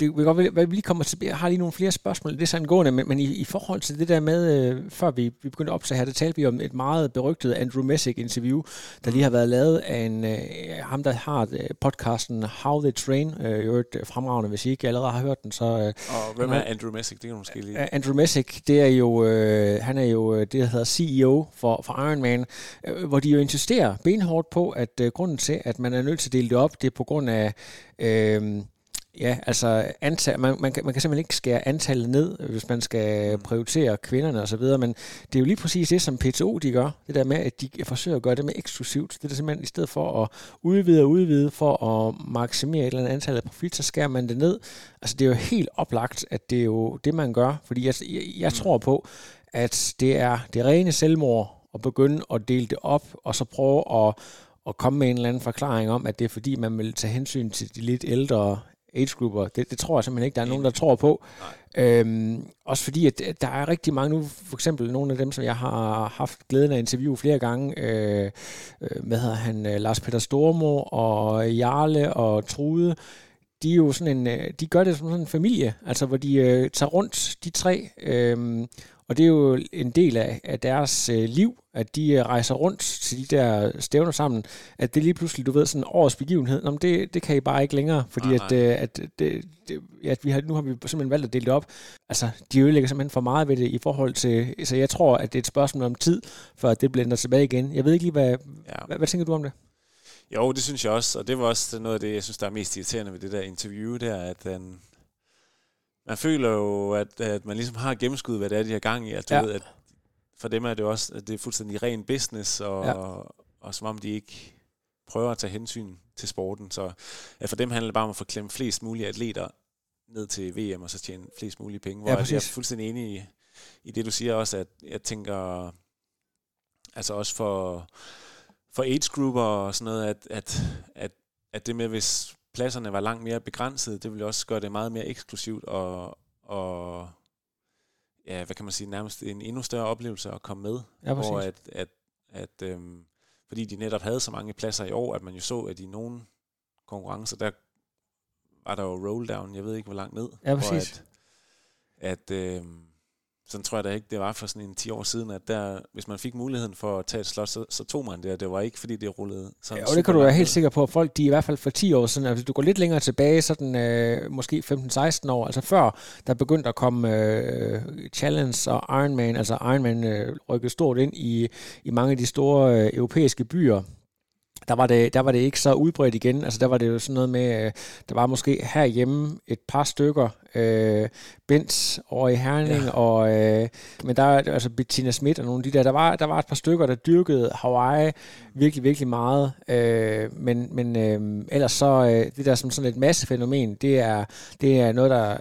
det vil godt være, at vi lige kommer til, jeg har lige nogle flere spørgsmål, det er sådan gående, men, men i, i forhold til det der med, øh, før vi, vi begyndte at optage her, der talte vi om et meget berygtet Andrew Messick interview, der lige har været lavet af en, øh, ham, der har øh, podcasten How They Train, øh, i øvrigt øh, fremragende, hvis I ikke allerede har hørt den, så... Øh, og hvem er Andrew Messick? Det kan du måske lige... Andrew Messick, det er jo, øh, han er jo øh, det, der hedder CEO for, for Ironman, øh, hvor de jo insisterer benhårdt på, at øh, grunden til, at man er nødt til at dele det op, det er på grund af, øh, ja, altså antal, man, man, kan, man kan simpelthen ikke skære antallet ned, hvis man skal prioritere kvinderne og så videre, men det er jo lige præcis det, som PTO de gør, det der med, at de forsøger at gøre det med eksklusivt. Det er simpelthen, i stedet for at udvide og udvide, for at maksimere et eller andet antal af profit, så skærer man det ned. Altså det er jo helt oplagt, at det er jo det, man gør, fordi jeg, jeg, jeg tror på, at det er det rene selvmord at begynde at dele det op, og så prøve at, at komme med en eller anden forklaring om, at det er fordi, man vil tage hensyn til de lidt ældre age-grupper. Det, det tror jeg simpelthen ikke, der er nogen, der tror på. Øhm, også fordi, at der er rigtig mange nu, for eksempel nogle af dem, som jeg har haft glæden af at interviewe flere gange, øh, øh, hvad hedder han, øh, Lars Peter Stormo og Jarle og Trude, de er jo sådan en, øh, de gør det som sådan en familie, altså hvor de øh, tager rundt, de tre, øh, og det er jo en del af, af deres øh, liv, at de øh, rejser rundt til de der stævner sammen, at det lige pludselig, du ved, sådan en års begivenhed, Nå, det, det kan I bare ikke længere, fordi Nej, at, øh, at, det, det, at vi har, nu har vi simpelthen valgt at dele det op. Altså, de ødelægger simpelthen for meget ved det i forhold til, så jeg tror, at det er et spørgsmål om tid, før det blænder tilbage igen. Jeg ved ikke lige, hvad, Ja. hvad, hvad tænker du om det? Jo, det synes jeg også, og det var også noget af det, jeg synes, der er mest irriterende ved det der interview der, at den, man føler jo, at, at man ligesom har gennemskuddet, hvad det er, de har gang i. At du Ja. ved, at for dem er det jo også, at det er fuldstændig ren business, og, Ja. og, og som om de ikke prøver at tage hensyn til sporten. Så at for dem handler det bare om at få klemt flest mulige atleter ned til VM, og så tjene flest mulige penge. Hvor Ja, jeg er fuldstændig enig i, i det, du siger også, at jeg tænker, altså også for, for age-grupper og sådan noget, at, at, at, at det med, hvis pladserne var langt mere begrænsede, det ville også gøre det meget mere eksklusivt og, og ja, hvad kan man sige, nærmest en endnu større oplevelse at komme med. Ja, hvor at, at, at øhm, fordi de netop havde så mange pladser i år, at man jo så, at i nogle konkurrencer, der var der jo roll down, jeg ved ikke, hvor langt ned. Ja, hvor præcis. At, at øhm, sådan tror jeg da ikke, det var for sådan en 10 år siden, at der, hvis man fik muligheden for at tage et slot, så, så tog man det, og det var ikke, fordi det rullede sådan Ja, og det kan du være helt sikker på, at folk, de i hvert fald for 10 år siden, altså hvis du går lidt længere tilbage, sådan øh, måske 15-16 år, altså før der begyndte at komme øh, Challenge og Ironman, altså Ironman øh, rykkede stort ind i, i mange af de store øh, europæiske byer, der var, det, der var det ikke så udbredt igen. Altså der var det jo sådan noget med, øh, der var måske herhjemme et par stykker, øh, Benz over i Herning, ja. og, øh, men der altså Bettina Schmidt og nogle af de der, der var, der var et par stykker, der dyrkede Hawaii virkelig, virkelig meget. Øh, men men øh, ellers så, øh, det der som sådan et massefænomen, det er, det er noget, der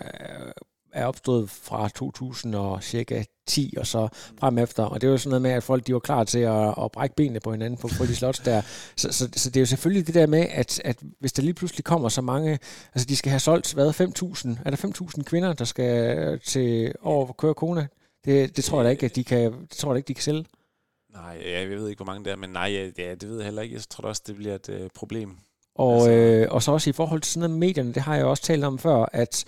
er opstået fra 2000 og cirka 10 og så frem efter. Og det var sådan noget med, at folk de var klar til at, at brække benene på hinanden på, de slots der. Så, så, så, det er jo selvfølgelig det der med, at, at hvis der lige pludselig kommer så mange, altså de skal have solgt, hvad, 5.000? Er der 5.000 kvinder, der skal til over at køre Kona? Det, det tror jeg da ikke, at de kan, det tror jeg ikke, de kan sælge. Nej, jeg ved ikke, hvor mange der er, men nej, ja, det ved jeg heller ikke. Jeg tror også, det bliver et uh, problem. Og, altså. øh, og så også i forhold til sådan noget medierne, det har jeg også talt om før, at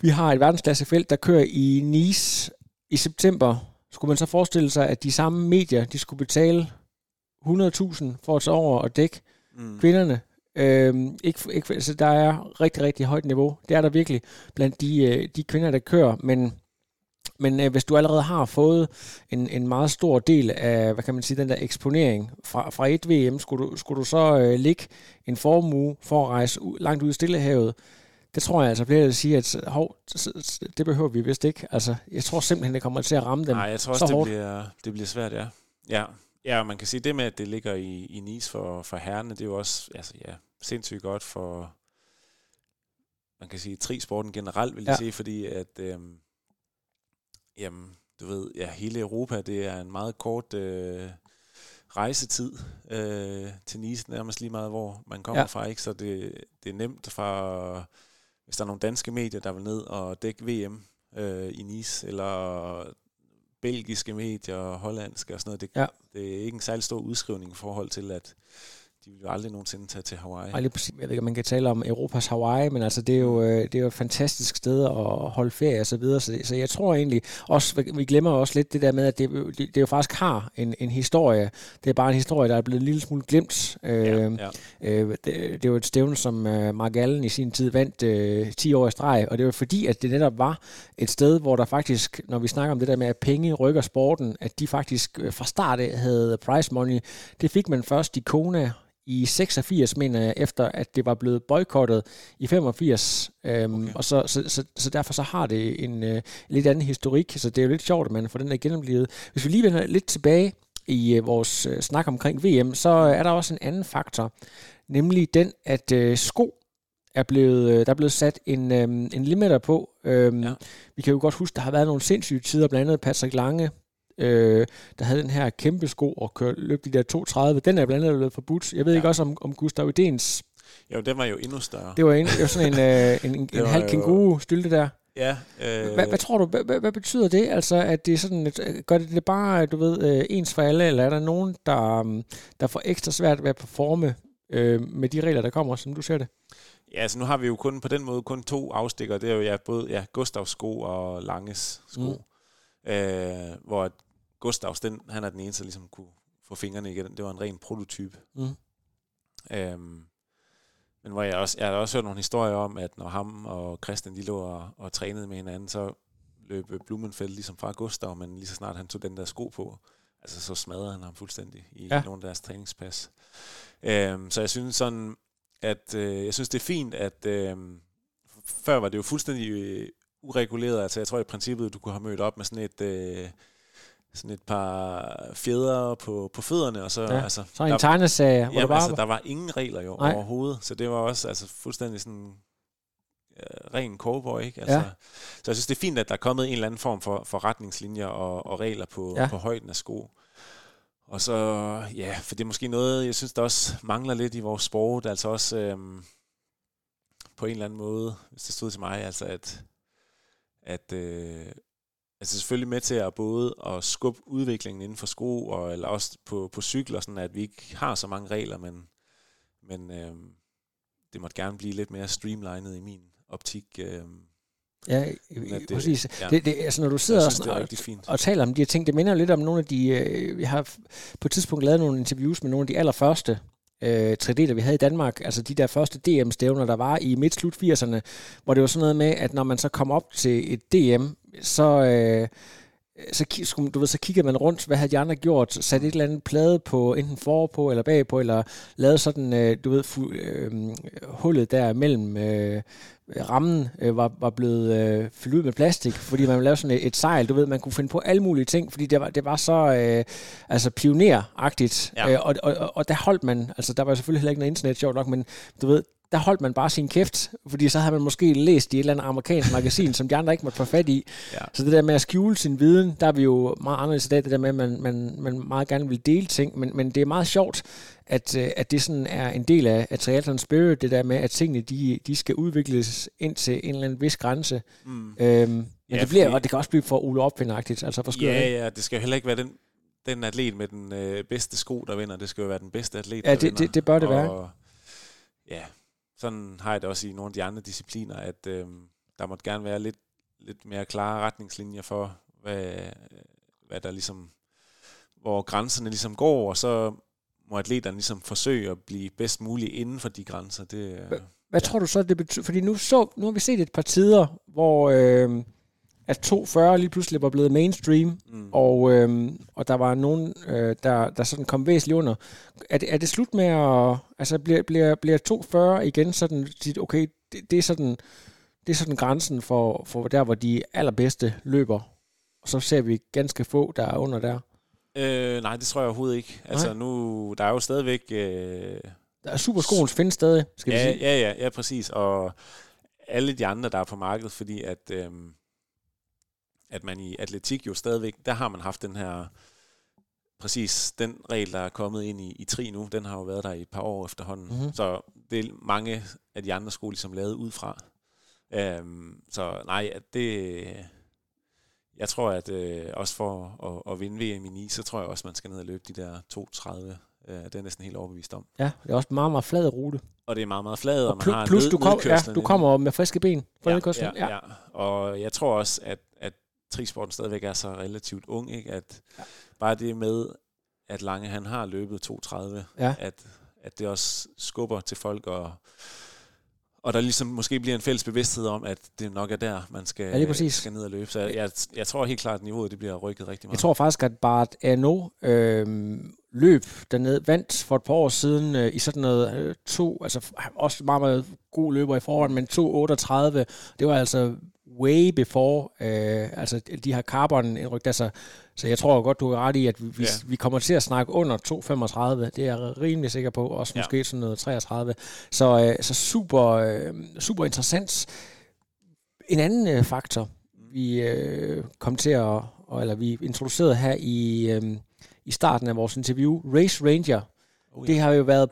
vi har et verdensklassefelt, der kører i Nice i september. Skulle man så forestille sig, at de samme medier, de skulle betale 100.000 for at tage over og dække mm. kvinderne? Øhm, ikke, ikke, altså der er rigtig, rigtig højt niveau. Det er der virkelig blandt de, øh, de kvinder, der kører. Men, men øh, hvis du allerede har fået en, en meget stor del af, hvad kan man sige, den der eksponering fra, fra et VM, skulle du, skulle du så øh, ligge en formue for at rejse langt ud i Stillehavet, det tror jeg altså bliver at sige, at hov, det behøver vi vist ikke. Altså, jeg tror simpelthen, det kommer til at ramme dem Nej, jeg tror også, det bliver, det bliver svært, ja. Ja, ja man kan sige, det med, at det ligger i, i Nice for, for herrene, det er jo også altså, ja, sindssygt godt for, man kan sige, trisporten generelt, vil jeg ja. sige, fordi at, øhm, jamen, du ved, ja, hele Europa, det er en meget kort øh, rejsetid øh, til Nice, nærmest lige meget, hvor man kommer ja. fra, ikke? Så det, det er nemt fra hvis der er nogle danske medier, der vil ned og dække VM øh, i Nice, eller belgiske medier, hollandske og sådan noget, det, ja. det er ikke en særlig stor udskrivning i forhold til, at de vil jo aldrig nogensinde tage til Hawaii. Ej, lige præcis. Jeg ved ikke, om man kan tale om Europas Hawaii, men altså, det er jo, øh, det er jo et fantastisk sted at holde ferie og så videre. Så, så jeg tror egentlig også, vi glemmer også lidt det der med, at det, det, jo faktisk har en, en historie. Det er bare en historie, der er blevet en lille smule glemt. Ja, øh, ja. Øh, det, det er jo et stævne, som øh, Mark Allen i sin tid vandt øh, 10 år i streg, og det var fordi, at det netop var et sted, hvor der faktisk, når vi snakker om det der med, at penge rykker sporten, at de faktisk fra start af havde prize money. Det fik man først i Kona i 86, mener jeg, efter at det var blevet boykottet i 85. Øhm, okay. Og så, så, så, så derfor så har det en uh, lidt anden historik, så det er jo lidt sjovt, at man får den der gennemlevet. Hvis vi lige vender lidt tilbage i uh, vores uh, snak omkring VM, så er der også en anden faktor, nemlig den, at uh, sko er blevet, der er blevet sat en, øhm, en limiter på. Øhm, ja. Vi kan jo godt huske, der har været nogle sindssyge tider, blandt andet Patrick Lange, øh, der havde den her kæmpe sko og kørte, løb de der 230. Den er blandt andet blevet forbudt. Jeg ved ja. ikke også om, om Gustav Idens... Jo, den var jo endnu større. Det var, en, det var sådan en, øh, en, en, en halv kænguru stylte der. Ja. Øh... Hvad, hvad tror du, hvad, hvad betyder det? Altså, at det er sådan, et, gør det det bare, du ved, øh, ens for alle, eller er der nogen, der, mm, der får ekstra svært ved at performe øh, med de regler, der kommer, som du ser det? Ja, altså nu har vi jo kun på den måde kun to afstikker. Det er jo ja, både ja, Gustavs sko og Langes sko. Mm. Øh, hvor Gustavs, den, han er den eneste, der ligesom kunne få fingrene igen. Det var en ren prototype. Mm. Øhm, men hvor jeg, også, jeg har også hørt nogle historier om, at når ham og Christian de lå og, og trænede med hinanden, så løb Blumenfeldt ligesom fra Gustav, men lige så snart han tog den der sko på, altså så smadrede han ham fuldstændig i ja. nogle af deres træningspas. Øhm, så jeg synes sådan, at øh, jeg synes det er fint, at øh, før var det jo fuldstændig øh, ureguleret, altså jeg tror i princippet, du kunne have mødt op med sådan et... Øh, sådan et par fjeder på, på fødderne. Og så, ja, altså, så en tegneserie. Jamen, bare... altså, der var ingen regler jo Nej. overhovedet, så det var også altså, fuldstændig sådan uh, ren cowboy, ikke? Altså, ja. Så jeg synes, det er fint, at der er kommet en eller anden form for, for retningslinjer og, og regler på, ja. på højden af sko. Og så, ja, for det er måske noget, jeg synes, der også mangler lidt i vores sport, altså også øhm, på en eller anden måde, hvis det stod til mig, altså at, at øh, altså selvfølgelig med til at både at skubbe udviklingen inden for sko, og, eller også på, på cykler, sådan at vi ikke har så mange regler, men, men øh, det måtte gerne blive lidt mere streamlined i min optik. Øh, Ja, det, præcis. Ja. Det, det, altså, når du sidder synes, og, fint. og taler om de her ting, det minder lidt om nogle af de... Øh, vi har på et tidspunkt lavet nogle interviews med nogle af de allerførste øh, 3D'er, vi havde i Danmark, altså de der første DM-stævner, der var i midt-slut 80'erne, hvor det var sådan noget med, at når man så kom op til et DM, så, øh, så, du ved, så kigger man rundt, hvad havde de andre gjort, sat et eller andet plade på, enten forpå eller bagpå, eller lavet sådan, øh, du ved, fu- øh, hullet der mellem øh, rammen øh, var, var blevet øh, fyldt ud med plastik, fordi man ville lave sådan et, et sejl, du ved, man kunne finde på alle mulige ting, fordi det var, det var så øh, altså pioneragtigt, ja. øh, og, og, og, og der holdt man, altså der var selvfølgelig heller ikke noget internet, sjovt nok, men du ved, der holdt man bare sin kæft, fordi så havde man måske læst i et eller andet amerikansk magasin, som de andre ikke måtte få fat i. Ja. Så det der med at skjule sin viden, der er vi jo meget anderledes i dag, det der med, at man, man, man meget gerne vil dele ting, men, men det er meget sjovt, at, øh, at det sådan er en del af, af triathlon spirit, det der med, at tingene de, de skal udvikles ind til en eller anden vis grænse. Mm. Øhm, men Ja, ja, det, bliver, fordi- og det kan også blive for Ole Opfindagtigt, altså for skørt, Ja, ikke? ja, det skal jo heller ikke være den, den atlet med den øh, bedste sko, der vinder. Det skal jo være den bedste atlet, Ja, der det- vinder. det- det bør det og, være. Ja, sådan har jeg det også i nogle af de andre discipliner, at øh, der måtte gerne være lidt, lidt mere klare retningslinjer for, hvad, hvad der ligesom, hvor grænserne ligesom går, og så må atleterne ligesom forsøge at blive bedst muligt inden for de grænser. Det, Hvad ja. tror du så, det betyder? Fordi nu, så, nu har vi set et par tider, hvor øh, at 240 lige pludselig var blevet mainstream, mm. og, øh, og der var nogen, øh, der, der sådan kom væsentligt under. Er det, er det slut med at... Altså, bliver, bliver, bliver 240 igen sådan... dit- Okay, det, det, er sådan... Det er sådan grænsen for, for der, hvor de allerbedste løber. Og så ser vi ganske få, der er under der. Øh, nej, det tror jeg overhovedet ikke. Altså nu, der er jo stadigvæk... Øh, Der er superskoen findes stadig, skal vi ja, sige. ja, ja, ja, præcis. Og alle de andre, der er på markedet, fordi at, øhm, at man i atletik jo stadigvæk, der har man haft den her, præcis den regel, der er kommet ind i, i tri nu, den har jo været der i et par år efterhånden. Mhm. Mm-hmm. Så det er mange af de andre sko, ligesom lavet ud fra. Øhm, så nej, at det... Jeg tror, at øh, også for at, at vinde VM i Nice, så tror jeg også, man skal ned og løbe de der 2.30. Øh, det er næsten helt overbevist om. Ja, det er også en meget, meget flad rute. Og det er meget, meget flad, og, Og man plus, har plus du, kom, ja, du kommer med friske ben fra ja, nedkørslen. ja, ja. Og jeg tror også, at trisporten stadigvæk er så relativt ung, ikke? at ja. bare det med, at Lange han har løbet 2.30, Ja. at, at det også skubber til folk, og, og der ligesom måske bliver en fælles bevidsthed om, at det nok er der, man skal, Ja, præcis. skal ned og løbe. Så jeg, jeg, jeg tror helt klart, at niveauet det bliver rykket rigtig meget. Jeg tror faktisk, at Bart Arno øh, løb dernede, vandt for et par år siden øh, i sådan noget øh, to, altså også meget, meget god løber i forvejen, men 2.38, det var altså way before, øh, altså de har carbon indrykt, altså, så jeg tror godt, du er ret i, at vi, Ja. vi kommer til at snakke under 2.35, det er jeg rimelig sikker på, også Ja. måske sådan noget 33, så, øh, så super, øh, super interessant. En anden øh, faktor, vi øh, kom til at, og, eller vi introducerede her i, øh, i starten af vores interview, Race Ranger. Oh, Det har jo været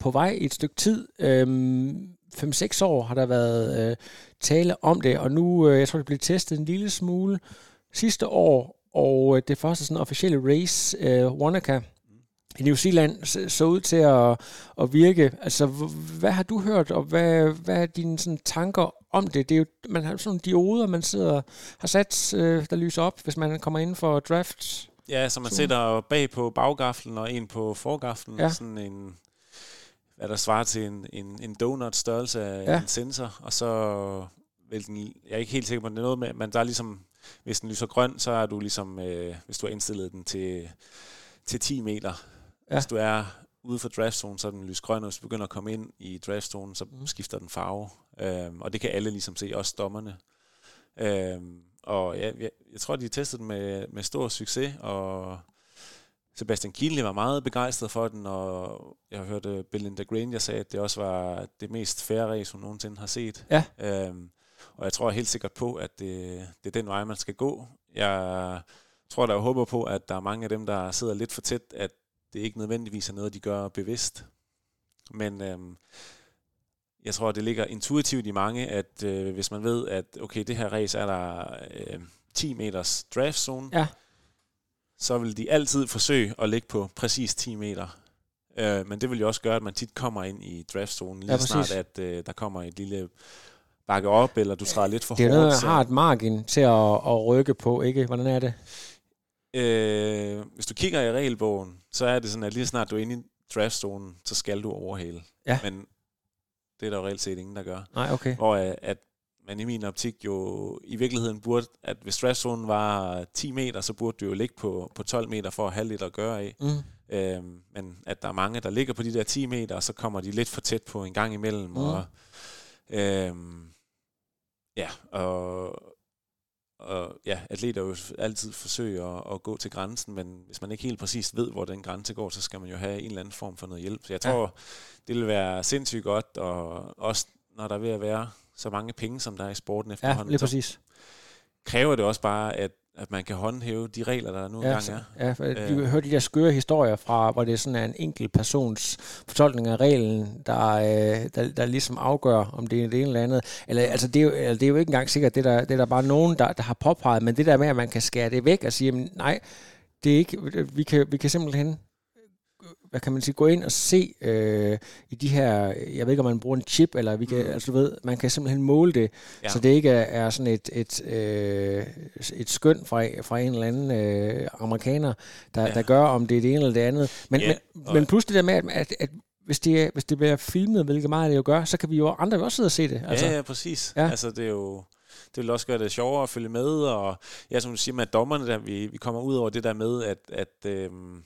på vej et stykke tid. Øhm, 5-6 år har der været øh, tale om det, og nu, øh, jeg tror, det blev testet en lille smule sidste år, og øh, det første sådan officielle race, øh, Wanaka, i New Zealand, så, så ud til at, at virke. Altså, hvad har du hørt, og hvad, hvad er dine sådan, tanker om det? Det er jo, man har sådan nogle dioder, man sidder har sat, øh, der lyser op, hvis man kommer ind for draft. Ja, så man sætter bag på baggaflen og en på forgaflen. Ja. Sådan en, hvad der svarer til en, en, en donut størrelse af Ja. ja. en sensor. Og så vil den, jeg er ikke helt sikker på, det er noget med, men der er ligesom, hvis den lyser grøn, så er du ligesom, øh, hvis du har indstillet den til, til 10 meter. Ja. Ja. Hvis du er ude for draftzone, så er den lys grøn, og hvis du begynder at komme ind i draftzone, så mm. skifter den farve. Øhm, og det kan alle ligesom se, også dommerne. Øhm, og jeg, jeg, jeg tror, de testede den med, med stor succes, og Sebastian Kienle var meget begejstret for den, og jeg har hørt uh, Belinda Granger sagde, at det også var det mest færre race, hun nogensinde har set. Ja. Øhm, og jeg tror helt sikkert på, at det, det er den vej, man skal gå. Jeg tror, der jeg håber på, at der er mange af dem, der sidder lidt for tæt, at det ikke nødvendigvis er noget, de gør bevidst. Men øhm, jeg tror, det ligger intuitivt i mange, at øh, hvis man ved, at okay, det her race er der øh, 10 meters draftzone, Ja. Så vil de altid forsøge at ligge på præcis 10 meter. Øh, men det vil jo også gøre, at man tit kommer ind i draftzonen, lige Ja, snart, at øh, der kommer et lille bakke op, eller du træder lidt for Det er hårdt. noget, der så- har et margin til at, at rykke på, ikke? Hvordan er det? Øh, hvis du kigger i regelbogen, så er det sådan, at lige snart du er inde i draftzonen, så skal du overhale. Ja. Men det er der jo reelt set ingen, der gør. Nej, okay. Hvor øh, at man i min optik jo i virkeligheden burde, at hvis strafzonen var 10 meter, så burde du jo ligge på, på 12 meter for at have lidt at gøre af. Mm. Øhm, men at der er mange, der ligger på de der 10 meter, og så kommer de lidt for tæt på en gang imellem. Mm. Og, øhm, ja, og, og ja, atleter jo altid forsøger at, at gå til grænsen, men hvis man ikke helt præcis ved, hvor den grænse går, så skal man jo have en eller anden form for noget hjælp. Så jeg tror, ja. det vil være sindssygt godt, og også når der er ved at være så mange penge, som der er i sporten Ja, efterhånden, lige så præcis. kræver det også bare, at, at man kan håndhæve de regler, der nu Ja, engang er. Ja, for Øh. du hørte de der skøre historier fra, hvor det sådan er en enkelt persons fortolkning af reglen, der, øh, der, der ligesom afgør, om det er det ene eller andet. Eller, altså, det, er jo, eller, det er jo ikke engang sikkert, det er der, det er der bare nogen, der, der har påpeget, men det der med, at man kan skære det væk og sige, jamen, nej, det er ikke, vi kan, vi kan simpelthen hvad kan man sige, gå ind og se øh, i de her, jeg ved ikke, om man bruger en chip, eller vi kan, Mm. altså du ved, man kan simpelthen måle det, Ja. så det ikke er, er sådan et, et, øh, et skøn fra, fra en eller anden øh, amerikaner, der, ja. Der gør, om det er det ene eller det andet. Men, Ja, men, og- men plus det der med, at, at, at hvis, det, hvis det bliver filmet, hvilket meget det jo gør, så kan vi jo andre jo også sidde og se det. Altså, ja, ja, præcis. Ja. Altså, det er jo... Det vil også gøre det sjovere at følge med, og ja, som du siger med dommerne, der, vi, vi kommer ud over det der med, at, at øhm,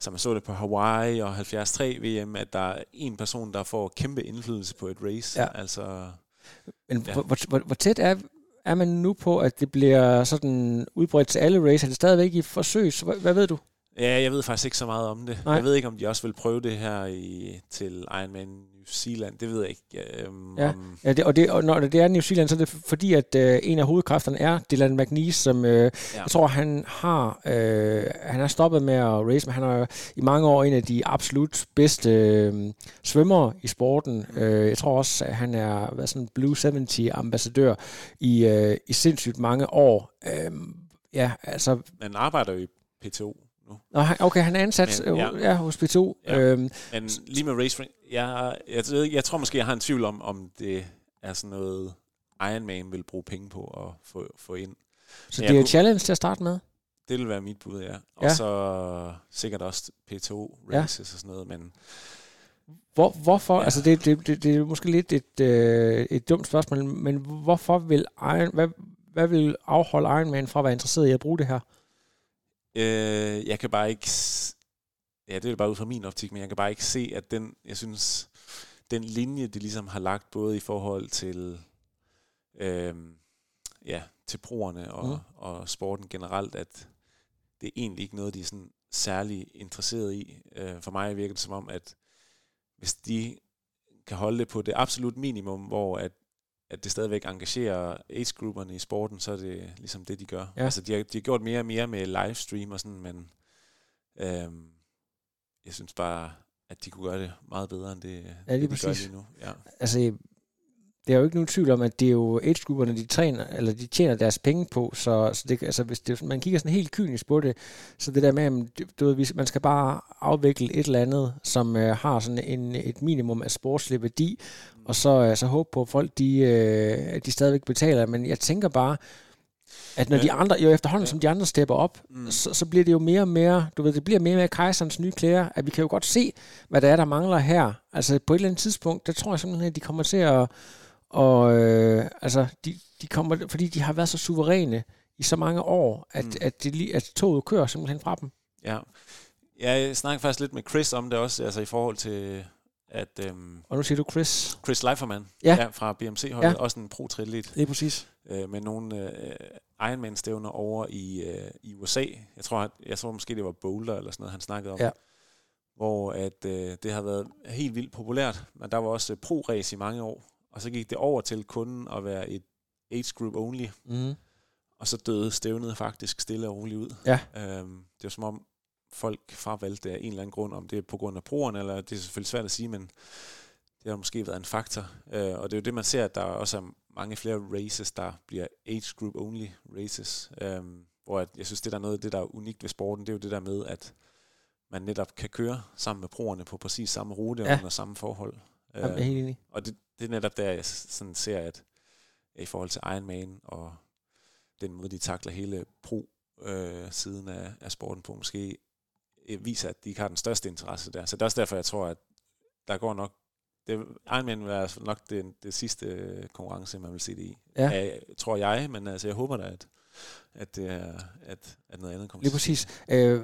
som man så det på Hawaii og 73 VM, at der er en person, der får kæmpe indflydelse på et race. Ja. Altså, Men Ja. hvor, hvor, hvor, tæt er, er man nu på, at det bliver sådan udbredt til alle race? Er det stadigvæk i forsøg? Hvad, hvad ved du? ja, jeg ved faktisk ikke så meget om det. Nej. Jeg ved ikke, om de også vil prøve det her i, til Ironman Zealand. Det ved jeg ikke. Øhm, Ja. om, Ja, det, og, det, og når det er New Zealand, så er det fordi, at øh, en af hovedkræfterne er Dylan McNeese, som øh, ja. jeg tror, han har øh, han er stoppet med at race, men han er i mange år en af de absolut bedste øh, svømmere i sporten. Øh, jeg tror også, at han er hvad sådan Blue 70-ambassadør i, øh, i sindssygt mange år. Øh, ja, altså... man arbejder jo i PTO nu. Nå, okay, han er ansat Men, ja. ja. Ja, hos P2. Ja. Ja. Øhm, Men lige med race, jeg, jeg, jeg, jeg tror måske, jeg har en tvivl om, om det er sådan noget, Ironman vil bruge penge på at få, få ind. så Men det er et challenge til at starte med. Det vil være mit bud, ja. Og Ja. ja. så sikkert også P2 Ja. races og sådan noget, men Hvor, hvorfor, ja. Ja. altså det, det, det, det er måske lidt et, øh, et dumt spørgsmål, men hvorfor vil Iron, hvad, hvad vil afholde Ironman fra at være interesseret i at bruge det her? Øh, jeg kan bare ikke... Ja, det er bare ud fra min optik, men jeg kan bare ikke se, at den, jeg synes, den linje, de ligesom har lagt, både i forhold til, øh, ja, til proerne og, mm. og sporten generelt, at det er egentlig ikke noget, de er sådan særlig interesseret i. Øh, for mig virker det som om, at hvis de kan holde det på det absolut minimum, hvor at, at det stadigvæk engagerer age-grupperne i sporten, så er det ligesom det, de gør. Ja. Altså, de har, de har gjort mere og mere med livestream og sådan, men øhm, jeg synes bare, at de kunne gøre det meget bedre, end det, Ja, lige det de gør præcis. lige nu. Ja. Altså, det er jo ikke nogen tvivl om, at det er jo age-grupperne, de, træner, eller de tjener deres penge på, så, så det, altså, hvis det, man kigger sådan helt kynisk på det, så det der med, at du- ved, man skal bare afvikle et eller andet, som øh, har sådan en, et minimum af sportslig værdi, og så, øh, så håbe på, at folk de, øh, de stadigvæk betaler. Men jeg tænker bare, at når Ja. de andre, jo efterhånden Ja. som de andre stepper op, Mm. så, så bliver det jo mere og mere, du ved, det bliver mere og mere kejserens nye klæder, at vi kan jo godt se, hvad der er, der mangler her. Altså på et eller andet tidspunkt, der tror jeg simpelthen, at de kommer til at, og, øh, altså, de, de kommer, fordi de har været så suveræne i så mange år, at, mm. At, det, lige- at toget kører simpelthen fra dem. Ja. jeg snakker faktisk lidt med Chris om det også, altså i forhold til, at øhm, Og nu siger du Chris. Chris Leiferman Ja. ja, fra BMC-holdet, Ja. også en pro-triatlet, Det er præcis. øh, med nogle øh, Ironman-stævner over i, øh, i USA. Jeg tror, at, jeg tror måske, det var Boulder eller sådan noget, han snakkede om. Ja. Hvor at, øh, det har været helt vildt populært, men der var også øh, pro-race i mange år. Og så gik det over til kun at være et age group only, Mm. og så døde stævnet faktisk stille og roligt ud. Ja. Øhm, det var som om folk fravalgte af en eller anden grund, om det er på grund af proerne, eller det er selvfølgelig svært at sige, men det har måske været en faktor. Øh, og det er jo det, man ser, at der også er mange flere races, der bliver age group only races. Øhm, hvor at, jeg synes, det der er noget af det, der er unikt ved sporten, det er jo det der med, at man netop kan køre sammen med proerne på præcis samme rute Ja. ja. under samme forhold. Jamen, jeg helt enig. Og det, det er netop der, jeg sådan ser, at i forhold til Ironman og den måde, de takler hele pro-siden af, af sporten på, måske øh, viser, at de ikke har den største interesse der. Så det er også derfor, jeg tror, at der går nok det, Ironman vil være nok det, det sidste øh, konkurrence, man vil se det i. Ja. Ja, tror jeg, men altså, jeg håber da, at, at, det er, at, at noget andet kommer Lige præcis. Øh,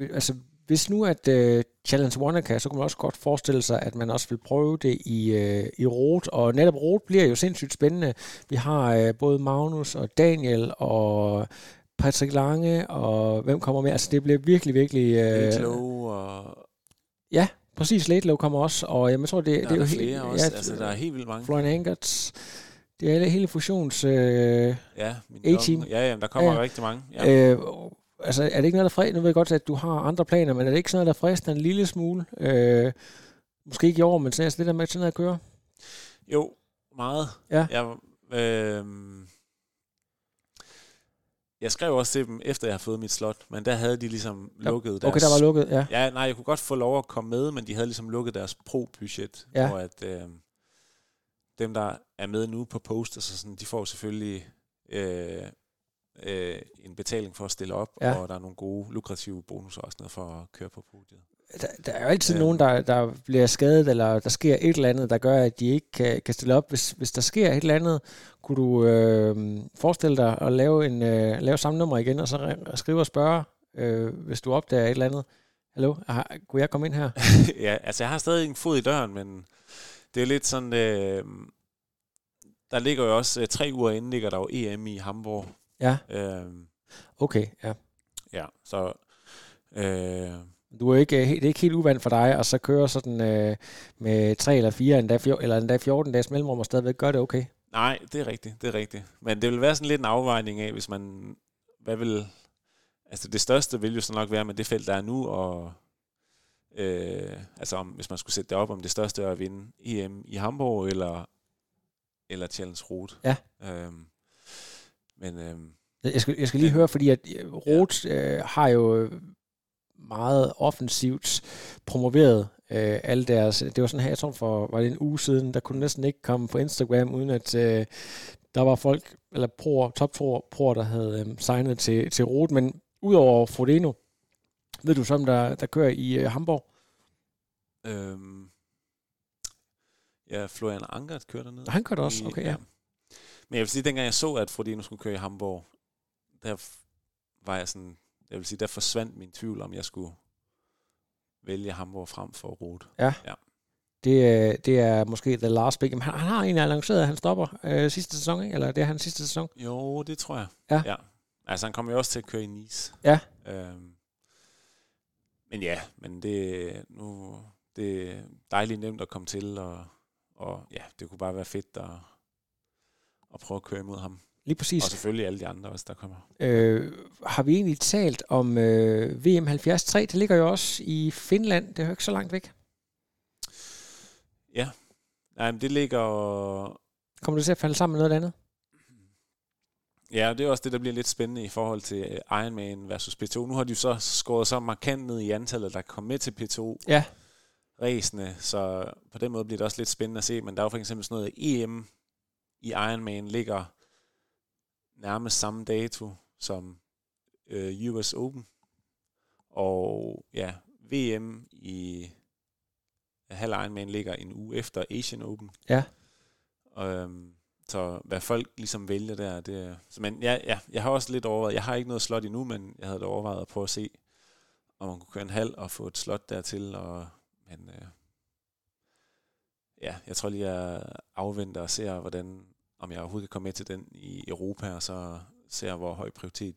altså, hvis nu at øh, Challenge Wanaka, så kunne man også godt forestille sig, at man også vil prøve det i, øh, i Rot, og netop Rot bliver jo sindssygt spændende. Vi har øh, både Magnus og Daniel og Patrick Lange, og hvem kommer med? Altså, det bliver virkelig, virkelig... Øh, Lidt low, og Ja, præcis. Late Low kommer også, og jamen, jeg tror, det, der det er, er jo helt... også. altså, der er helt vildt mange. Florian Angerts. Det er hele, fusions... Øh, Ja, min A-team. Ja, ja, der kommer Ja, ja, ja. rigtig mange. Ja. Øh, altså, er det ikke noget, der fred? Nu ved jeg godt, at du har andre planer, men er det ikke sådan noget, der frister en lille smule? Øh, måske ikke i år, men sådan altså det der med sådan noget at køre? Jo, meget. Ja. Jeg, øh, jeg skrev også til dem, efter jeg havde fået mit slot, men der havde de ligesom lukket deres... Okay, der var lukket, ja. Ja, nej, jeg kunne godt få lov at komme med, men de havde ligesom lukket deres pro-budget, Ja. hvor at øh, dem, der er med nu på posters, og sådan, de får selvfølgelig øh, øh, en betaling for at stille op, Ja. og der er nogle gode, lukrative bonusser og sådan noget for at køre på podiet. Der, der er jo altid Øh. nogen, der, der bliver skadet, eller der sker et eller andet, der gør, at de ikke kan, kan stille op. Hvis, hvis der sker et eller andet, kunne du øh, forestille dig at lave, en, øh, lave samme nummer igen, og så ri- skrive og spørge, øh, hvis du opdager et eller andet. Hallo, har, kunne jeg komme ind her? ja, altså jeg har stadig en fod i døren, men det er lidt sådan, øh, der ligger jo også, øh, tre uger inden ligger der jo EM i Hamburg. Ja, Øh, okay, ja. ja, så... Øh, Du er ikke, øh, det er ikke helt uvandt for dig, og så køre sådan øh, med tre eller fire, endda fjor, eller endda 14 dages mellemrum, og stadigvæk gøre det okay. Nej, det er rigtigt, det er rigtigt. Men det vil være sådan lidt en afvejning af, hvis man, hvad vil, altså det største vil jo så nok være med det felt, der er nu, og øh, altså om, hvis man skulle sætte det op, om det største er at vinde EM i Hamburg, eller, eller Challenge Route. Ja. Øhm, men øhm, Jeg skal, jeg skal lige høre, fordi at øh, Roth øh, har jo øh, meget offensivt promoveret øh, alle deres... Det var sådan her, jeg tror for var det en uge siden, der kunne næsten ikke komme på Instagram, uden at øh, der var folk, eller proer, top proer, der havde øh, signet til, til Roth. Men udover Frodeno, ved du som der, der kører i øh, Hamburg? øhm, ja, Florian Ankert kørte dernede. Han kørte også, okay, ja. Men jeg vil sige, dengang jeg så, at Frodeno skulle køre i Hamburg, der var jeg sådan, jeg vil sige, der forsvandt min tvivl om, jeg skulle vælge Hamburg frem for Rot. Det, øh, det er måske the last big. Men han, han har egentlig annonceret, at han stopper øh, sidste sæson, ikke? eller det er hans sidste sæson. Jo, det tror jeg. Ja. ja. Altså, han kommer jo også til at køre i Nice. Ja. Øhm, men ja, men det, nu, det er dejligt nemt at komme til, og, og ja, det kunne bare være fedt at, at prøve at køre imod ham. Lige præcis. Og selvfølgelig alle de andre også, der kommer. Øh, har vi egentlig talt om øh, VM 73? Det ligger jo også i Finland. Det er jo ikke så langt væk. Ja. Nej, men det ligger... Kommer det til at falde sammen med noget andet? Ja, det er også det, der bliver lidt spændende i forhold til øh, Ironman versus P2. Nu har de jo så skåret så markant ned i antallet, der kom med til P2. Ja. Ræsene, så på den måde bliver det også lidt spændende at se. Men der er jo for eksempel sådan noget EM i Ironman ligger nærmest samme dato som øh, US Open. Og ja, VM i halv Ironman ligger en uge efter Asian Open. Ja. Øhm, så hvad folk ligesom vælger der, det er... Så, men ja, ja, jeg har også lidt overvejet, jeg har ikke noget slot endnu, men jeg havde da overvejet at prøve at se, om man kunne køre en halv og få et slot dertil, og, men øh, ja, jeg tror lige, jeg afventer og ser, hvordan, om jeg overhovedet kan komme med til den i Europa, og så ser, hvor høj prioritet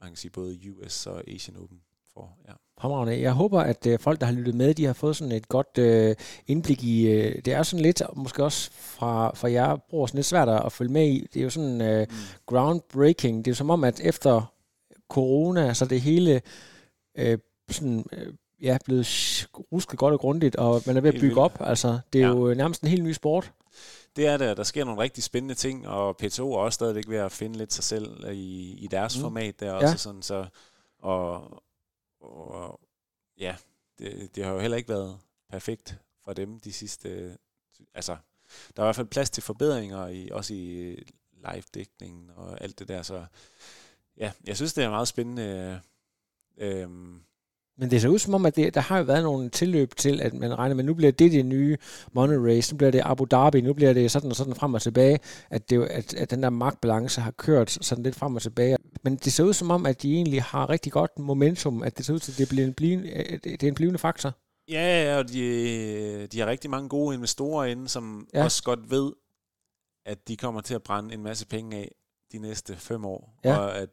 man kan sige både US og Asian Open får. Ja. Fremragende. Jeg håber, at øh, folk, der har lyttet med, de har fået sådan et godt øh, indblik i... Øh, det er sådan lidt, måske også fra, fra jer, bruger sådan lidt svært at følge med i. Det er jo sådan øh, Mm. groundbreaking. Det er jo som om, at efter corona, så det hele øh, sådan, øh, ja, blevet rusket godt og grundigt, og man er ved at bygge op. Altså, det er Ja. jo øh, nærmest en helt ny sport. Det er det, der sker nogle rigtig spændende ting, og P2 er også stadigvæk ved at finde lidt sig selv i, i deres Mm. format der Ja. også. Sådan, så, og, og ja, det, det har jo heller ikke været perfekt for dem de sidste... Altså, der er i hvert fald plads til forbedringer, i, også i live-dækningen og alt det der, så ja, jeg synes, det er meget spændende. Øhm, Men det ser ud som om, at det, der har jo været nogle tilløb til, at man regner med, at nu bliver det det nye money race, nu bliver det Abu Dhabi, nu bliver det sådan og sådan frem og tilbage, at, det, at, at den der magtbalance har kørt sådan lidt frem og tilbage. Men det ser ud som om, at de egentlig har rigtig godt momentum, at det ser ud til, at det, bliver en blivende, det er en blivende faktor. Ja, og de, de har rigtig mange gode investorer inde, som ja. også godt ved, at de kommer til at brænde en masse penge af de næste fem år, ja. og at,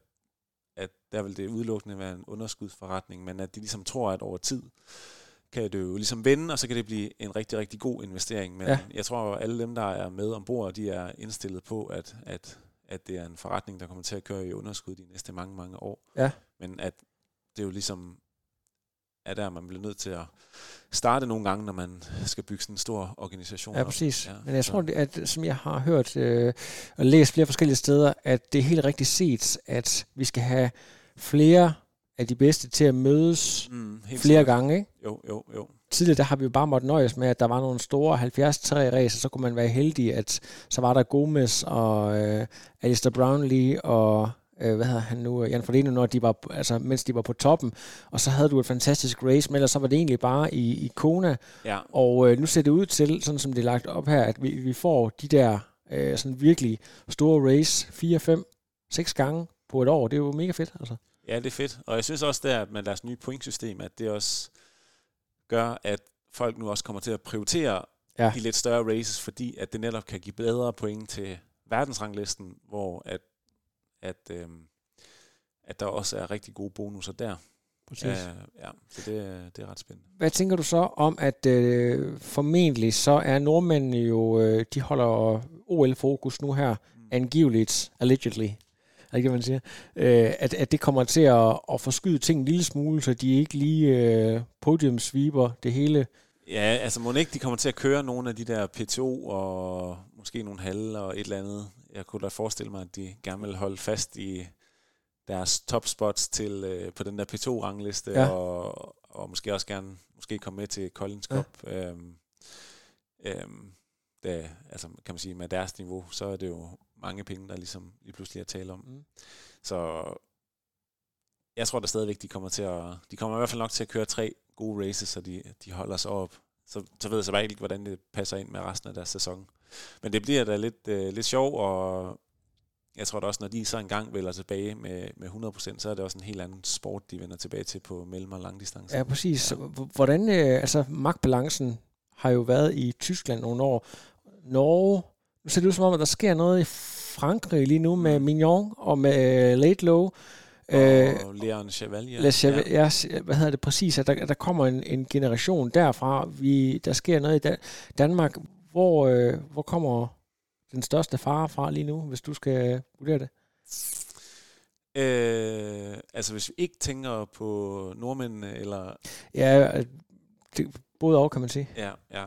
at der vil det udelukkende være en underskudsforretning, men at de ligesom tror, at over tid kan det jo ligesom vende, og så kan det blive en rigtig, rigtig god investering. Men ja. jeg tror, at alle dem, der er med ombord, de er indstillet på, at, at, at det er en forretning, der kommer til at køre i underskud de næste mange, mange år. Ja. Men at det jo ligesom er der, man bliver nødt til at starte nogle gange, når man skal bygge sådan en stor organisation Ja, præcis. Ja, Men jeg så. tror, at som jeg har hørt øh, og læst flere forskellige steder, at det er helt rigtigt set, at vi skal have flere af de bedste til at mødes mm, flere sikkert. gange, ikke? Jo, jo, jo. Tidligere der har vi jo bare måttet nøjes med, at der var nogle store 70 3 racer, så kunne man være heldig, at så var der Gomez og øh, Alistair Brownlee og øh, hvad hedder han nu, Jan Frodeno, når de var, altså, mens de var på toppen, og så havde du et fantastisk race, men ellers så var det egentlig bare i, i Kona, ja. og øh, nu ser det ud til, sådan som det er lagt op her, at vi, vi får de der øh, sådan virkelig store race, 4, 5, 6 gange på et år, det er jo mega fedt, altså. Ja, det er fedt, og jeg synes også der, at med deres nye pointsystem, at det også gør, at folk nu også kommer til at prioritere ja. de lidt større races, fordi at det netop kan give bedre point til verdensranglisten, hvor at at, øh, at der også er rigtig gode bonusser der. Præcis. Ja, ja, så det, det er ret spændende. Hvad tænker du så om, at øh, formentlig så er nordmændene jo, øh, de holder OL-fokus nu her, mm. angiveligt, allegedly, er det man siger, øh, at, at det kommer til at, at forskyde ting en lille smule, så de ikke lige øh, podiumsviber det hele. Ja, altså må ikke de kommer til at køre nogle af de der PTO og måske nogle halve og et eller andet jeg kunne da forestille mig, at de gerne vil holde fast i deres top spots til øh, på den der P2-rangliste, ja. og, og måske også gerne måske komme med til Collins Cup. Ja. Øhm, øhm, det, altså kan man sige, med deres niveau, så er det jo mange penge, der ligesom lige pludselig er tale om. Mm. Så jeg tror da stadigvæk, de kommer til at, de kommer i hvert fald nok til at køre tre gode races, så de, de holder sig op. Så, så ved jeg så bare ikke, hvordan det passer ind med resten af deres sæson. Men det bliver da lidt, øh, lidt sjov, og jeg tror da også, når de så engang vælger tilbage med, med 100%, så er det også en helt anden sport, de vender tilbage til på mellem- og langdistance. Ja, præcis. Ja. Hvordan, øh, altså magtbalancen har jo været i Tyskland nogle år. Norge, nu ser det ud som om, at der sker noget i Frankrig lige nu med mm. Mignon og med Late Low. Og øh, Leon Chevalier. Le Chevalier ja. hvad hedder det præcis? At der, der kommer en, en generation derfra. Vi, der sker noget i Danmark. Hvor, øh, hvor kommer den største fare fra lige nu, hvis du skal vurdere det? Øh, altså hvis vi ikke tænker på nordmændene, eller... Ja, det, både og, kan man sige. Ja, ja.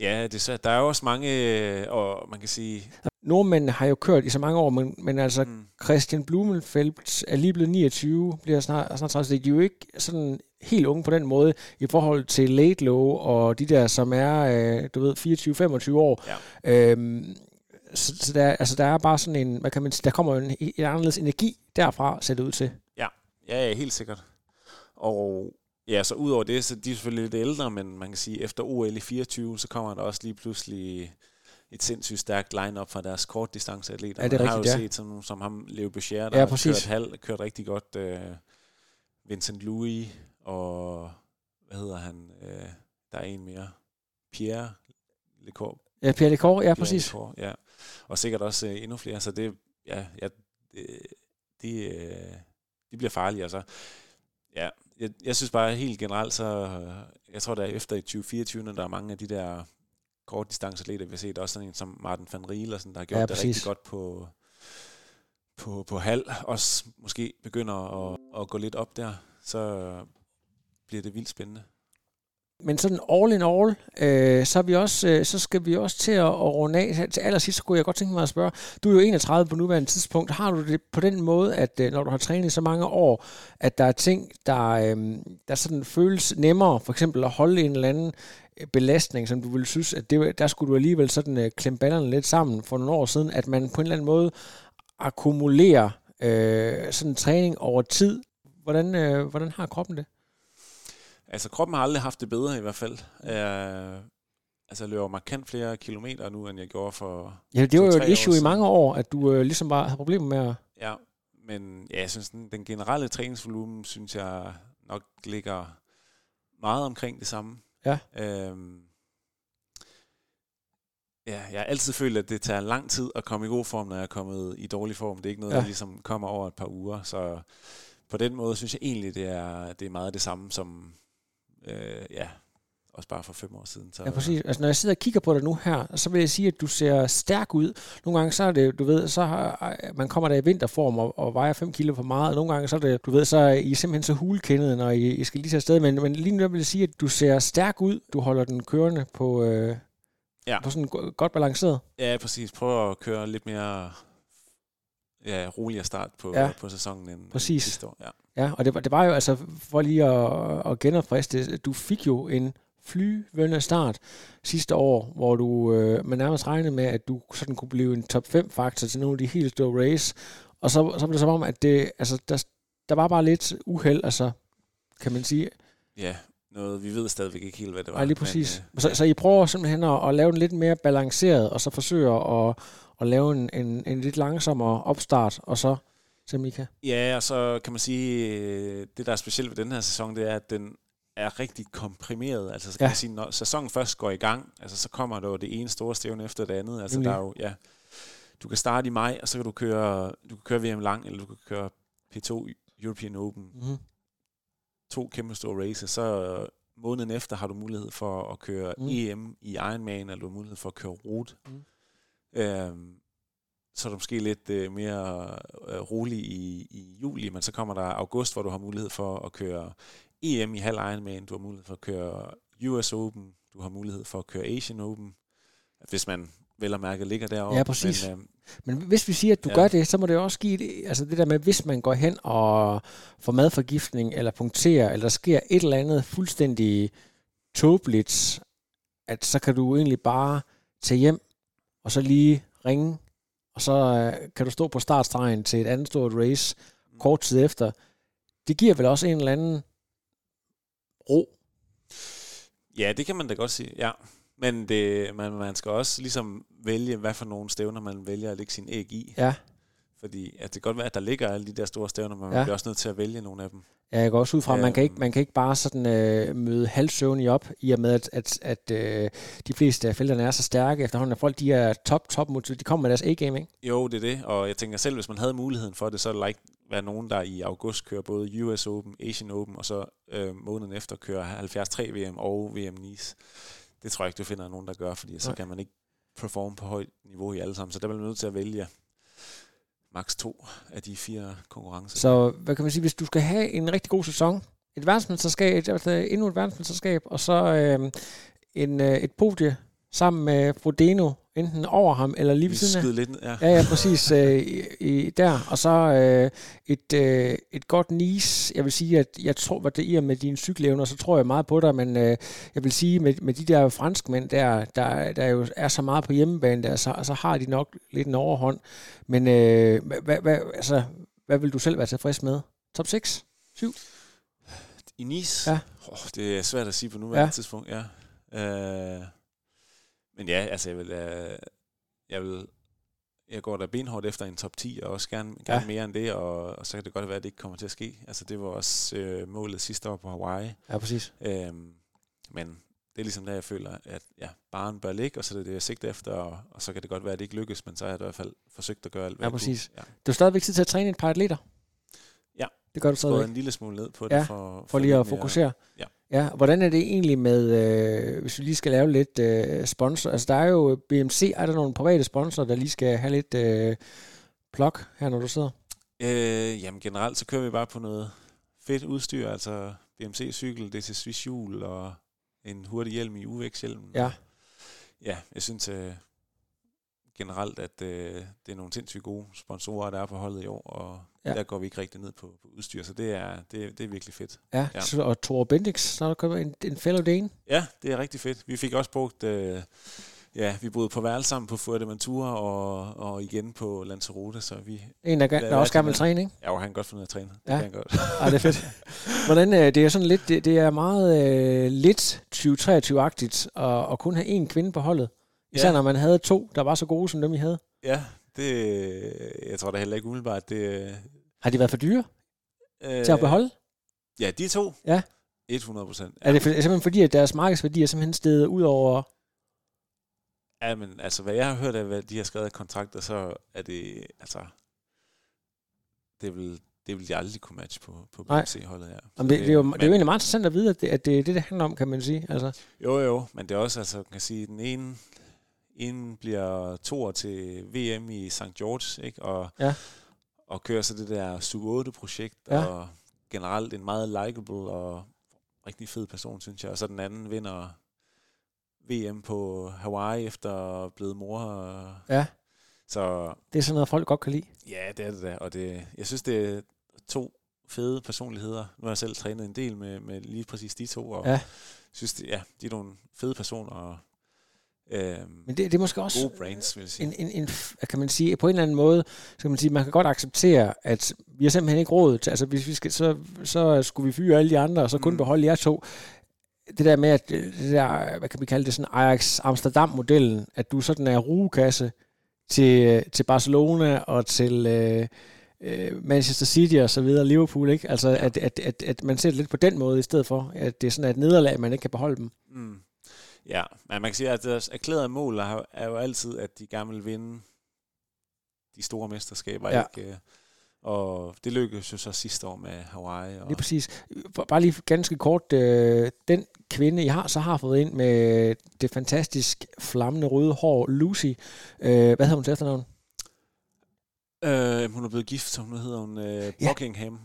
Ja, det er, der er jo også mange, øh, og man kan sige... Nordmændene har jo kørt i så mange år, men, men altså mm. Christian Blumenfeldt er lige blevet 29, bliver snart, snart 30, de er jo ikke sådan helt unge på den måde, i forhold til late low og de der, som er, øh, du ved, 24-25 år. Ja. Øhm, så, så der, altså, der er bare sådan en, hvad kan man sige, der kommer en, en anderledes energi derfra, ser det ud til. Ja, ja, helt sikkert. Og ja, så udover det, så de er selvfølgelig lidt ældre, men man kan sige, efter OL i 24, så kommer der også lige pludselig et sindssygt stærkt line-up fra deres kortdistanceatleter. Ja, det er Man rigtigt, har jo ja. set som, som ham, Leo Boucher, der ja, har kørt, halv, kørt rigtig godt. Øh, Vincent Louis og hvad hedder han? Øh, der er en mere. Pierre Lecour. Ja, Pierre Lecour, ja, præcis. Lecour, ja. Og sikkert også øh, endnu flere, så det, ja, ja det, de, øh, de bliver farlige. Altså. Ja, jeg, jeg synes bare helt generelt, så jeg tror, der er efter i 2024, når der er mange af de der kortdistanceatleter, vi har set, også sådan en som Martin van Riel, og sådan, der har gjort ja, det rigtig godt på, på, på halv, også måske begynder at, at gå lidt op der, så bliver det vildt spændende. Men sådan all in all, øh, så, er vi også, øh, så skal vi også til at, at runde af. Til allersidst så kunne jeg godt tænke mig at spørge, du er jo 31 på nuværende tidspunkt. Har du det på den måde, at øh, når du har trænet i så mange år, at der er ting, der, øh, der sådan føles nemmere, for eksempel at holde en eller anden øh, belastning, som du ville synes, at det, der skulle du alligevel sådan øh, klemme ballerne lidt sammen for nogle år siden, at man på en eller anden måde akkumulerer øh, sådan en træning over tid, hvordan, øh, hvordan har kroppen det? Altså, kroppen har aldrig haft det bedre i hvert fald. Uh, altså, jeg løber markant flere kilometer nu, end jeg gjorde for Ja, det var jo et issue i mange år, at du øh, ligesom bare havde problemer med at... Ja, men ja, jeg synes, den, den generelle træningsvolumen, synes jeg nok ligger meget omkring det samme. Ja. Øhm, ja, jeg har altid følt, at det tager lang tid at komme i god form, når jeg er kommet i dårlig form. Det er ikke noget, ja. der ligesom kommer over et par uger. Så på den måde synes jeg egentlig, det er, det er meget det samme som, øh, ja, også bare for fem år siden. Så, Ja, præcis. Altså, når jeg sidder og kigger på dig nu her, så vil jeg sige, at du ser stærk ud. Nogle gange, så er det, du ved, så har, man kommer der i vinterform og, og vejer 5 kilo for meget, og nogle gange, så er det, du ved, så er I simpelthen så hulkendet, når I, I skal lige tage afsted. Men, men lige nu vil jeg sige, at du ser stærk ud. Du holder den kørende på, øh, Ja. på sådan go- godt balanceret. Ja, præcis. Prøv at køre lidt mere ja, roligere start på, Ja. på sæsonen end, Præcis. end sidste år. Ja. Ja, og det var, det var jo altså, for lige at, at genopfriske det, du fik jo en flyvende start sidste år, hvor du, øh, man nærmest regnede med, at du sådan kunne blive en top 5 faktor til nogle af de helt store race. Og så, så blev det som om, at det, altså, der, der var bare lidt uheld, altså, kan man sige. ja, noget, vi ved stadigvæk ikke helt, hvad det var. Nej, lige præcis. Men, Men, så, så I prøver simpelthen at, at lave den lidt mere balanceret, og så forsøger at, at lave en, en, en lidt langsommere opstart, og så kan. øh, ja, og så kan man sige, øh, det der er specielt ved den her sæson, det er, at den er rigtig komprimeret. Altså, så kan Ja. man sige, når sæsonen først går i gang, altså, så kommer der jo det ene store stævne efter det andet. Altså, Nemlig. der er jo, ja, du kan starte i maj, og så kan du køre, du kan køre VM lang, eller du kan køre P2 European Open. Mm-hmm. To kæmpe store races. Så øh, måneden efter har du mulighed for at køre mm. EM i Ironman, eller du har mulighed for at køre rute. Mm. Øhm, så er du måske lidt øh, mere øh, rolig i, i juli, men så kommer der august, hvor du har mulighed for at køre EM i halv Ironman, du har mulighed for at køre US Open, du har mulighed for at køre Asian Open, hvis man vel og mærke ligger deroppe. Ja, præcis. Men, øh, Men hvis vi siger, at du ja. Gør det, så må det også give det, altså det der med, hvis man går hen og får madforgiftning, eller punkterer, eller der sker et eller andet fuldstændig tåbeligt, at så kan du egentlig bare tage hjem, og så lige ringe, og så øh, kan du stå på startstregen til et andet stort race kort tid efter. Det giver vel også en eller anden ro. Ja, det kan man da godt sige, ja. Men det, man, man skal også ligesom vælge, hvad for nogle stævner man vælger at lægge sin æg i. Ja. Fordi at det kan godt være, at der ligger alle de der store stævner, men man Ja. bliver også nødt til at vælge nogle af dem. Ja, jeg går også ud fra, at man kan ikke, Øhm. man kan ikke bare sådan øh, møde halvsøvnig op, i og med, at, at, at øh, de fleste af felterne er så stærke efterhånden, at folk de er top, top motiv- de kommer med deres A-game, ikke? Jo, det er det, og jeg tænker selv, hvis man havde muligheden for det, så ville der ikke være nogen, der i august kører både US Open, Asian Open, og så øh, måneden efter kører 73 VM og VM Nice. Det tror jeg ikke, du finder nogen, der gør, fordi så Nej. kan man ikke performe på højt niveau i alle sammen. Så der bliver man nødt til at vælge maks to af de fire konkurrencer. Så hvad kan man sige, hvis du skal have en rigtig god sæson, et verdensmesterskab, altså endnu et verdensmesterskab, og så øh, en, øh, et podie sammen med Frodeno, enten over ham eller lige ved siden af. lidt ja. Ja, ja, præcis. Øh, i, i, der. Og så øh, et, øh, et godt Nice. Jeg vil sige, at jeg tror, hvad det er med dine cykelevner, så tror jeg meget på dig, men øh, jeg vil sige, med, med de der franskmænd der, der, der jo er så meget på hjemmebane der, så, så har de nok lidt en overhånd. Men øh, hvad, hvad, altså, hvad vil du selv være tilfreds med? Top 6? 7? I Nice? Ja. Oh, det er svært at sige på nuværende ja. tidspunkt, ja. Øh, men ja, altså jeg vil, øh, jeg vil, jeg går da benhårdt efter en top 10, og også gerne, gerne Ja. mere end det, og, og så kan det godt være, at det ikke kommer til at ske. Altså det var også øh, målet sidste år på Hawaii. Ja, præcis. Øhm, men det er ligesom der, jeg føler, at ja, baren bør ligge, og så er det det, jeg sigter efter, og, og så kan det godt være, at det ikke lykkes, men så har jeg i hvert fald forsøgt at gøre alt, hvad Ja, jeg præcis. kunne. Ja. Du er stadigvæk tid til at træne et par atleter? Ja. Det gør du stadigvæk? en lille smule ned på Ja, det, for, For lige at mere- fokusere. Ja. Ja, hvordan er det egentlig med, øh, hvis vi lige skal lave lidt øh, sponsor? Altså der er jo BMC, er der nogle private sponsorer, der lige skal have lidt øh, plok her, når du sidder? Øh, jamen generelt, så kører vi bare på noget fedt udstyr, altså BMC-cykel, det til Swiss hjul og en hurtig hjelm i UVX-hjelmen. Ja. Ja, jeg synes øh, generelt, at øh, det er nogle sindssygt gode sponsorer, der er på holdet i år, og Ja. ja. der går vi ikke rigtig ned på, på udstyr, så det er, det, det er virkelig fedt. Ja, ja. Ja. Så, og Thor Bendix, så er der kommet en, en fellow Dane. Ja, det er rigtig fedt. Vi fik også brugt øh, Ja, vi boede på værelse sammen på Fuerteventura og, og igen på Lanzarote, så vi... En, der, der også gerne vil det? træne, ikke? Ja, han kan godt finde ud af at træne. Det Ja. kan han godt. Ej, det er fedt. Hvordan, øh, det er sådan lidt, det, det er meget øh, lidt 2023-agtigt at, at kun have én kvinde på holdet. Især Ja. når man havde to, der var så gode som dem, I havde. Ja, det... Jeg tror da heller ikke umiddelbart, det... Har de været for dyre Øh, til at beholde? Ja, de to. Ja. 100 procent. Er det for, simpelthen fordi, at deres markedsværdi er simpelthen steget ud over... Ja, men altså, hvad jeg har hørt af, hvad de har skrevet af kontrakter, så er det, altså, det vil, det vil de aldrig kunne matche på, på Nej. BMC-holdet her. Så Jamen, det, det, er jo, det er jo men- egentlig meget interessant at vide, at det, at det er det, det handler om, kan man sige. Altså, Jo, jo, men det er også, altså, kan sige, den ene, ene bliver to år til VM i St. George, ikke? Og, Ja. og kører så det der Sub-8-projekt, Ja. og generelt en meget likable og rigtig fed person, synes jeg. Og så den anden vinder VM på Hawaii efter blevet mor. Og, Ja. Så det er sådan noget, folk godt kan lide. Ja, det er det da. Og det, jeg synes, det er to fede personligheder. Nu har jeg selv trænet en del med, med lige præcis de to, og Ja. synes, det, ja, de er nogle fede personer, og øhm, Men det, det er måske også gode brains, vil jeg sige. en, en, en, kan man sige, på en eller anden måde, så kan man sige, man kan godt acceptere, at vi har simpelthen ikke råd til, altså hvis vi skal, så, så skulle vi fyre alle de andre, og så kun Mm. beholde jer to. Det der med, at øh, det der, hvad kan vi kalde det, sådan Ajax Amsterdam-modellen, at du sådan er rugekasse til, til Barcelona og til øh, øh, Manchester City og så videre, Liverpool, ikke? Altså, at, at, at, at man ser det lidt på den måde, i stedet for, at det er sådan et nederlag, man ikke kan beholde dem. Mm. Ja, men man kan sige, at deres erklærede mål er, er jo altid, at de gerne vil vinde de store mesterskaber. Ja. Ikke? Øh, Og det lykkedes jo så sidste år med Hawaii. Og, Lige præcis. Bare lige ganske kort. Øh, den kvinde, jeg har så har fået ind med det fantastisk flammende røde hår, Lucy. Øh, hvad hedder hun til efternavn? øh, hun er blevet gift, så nu hedder hun øh, Ja. Buckingham.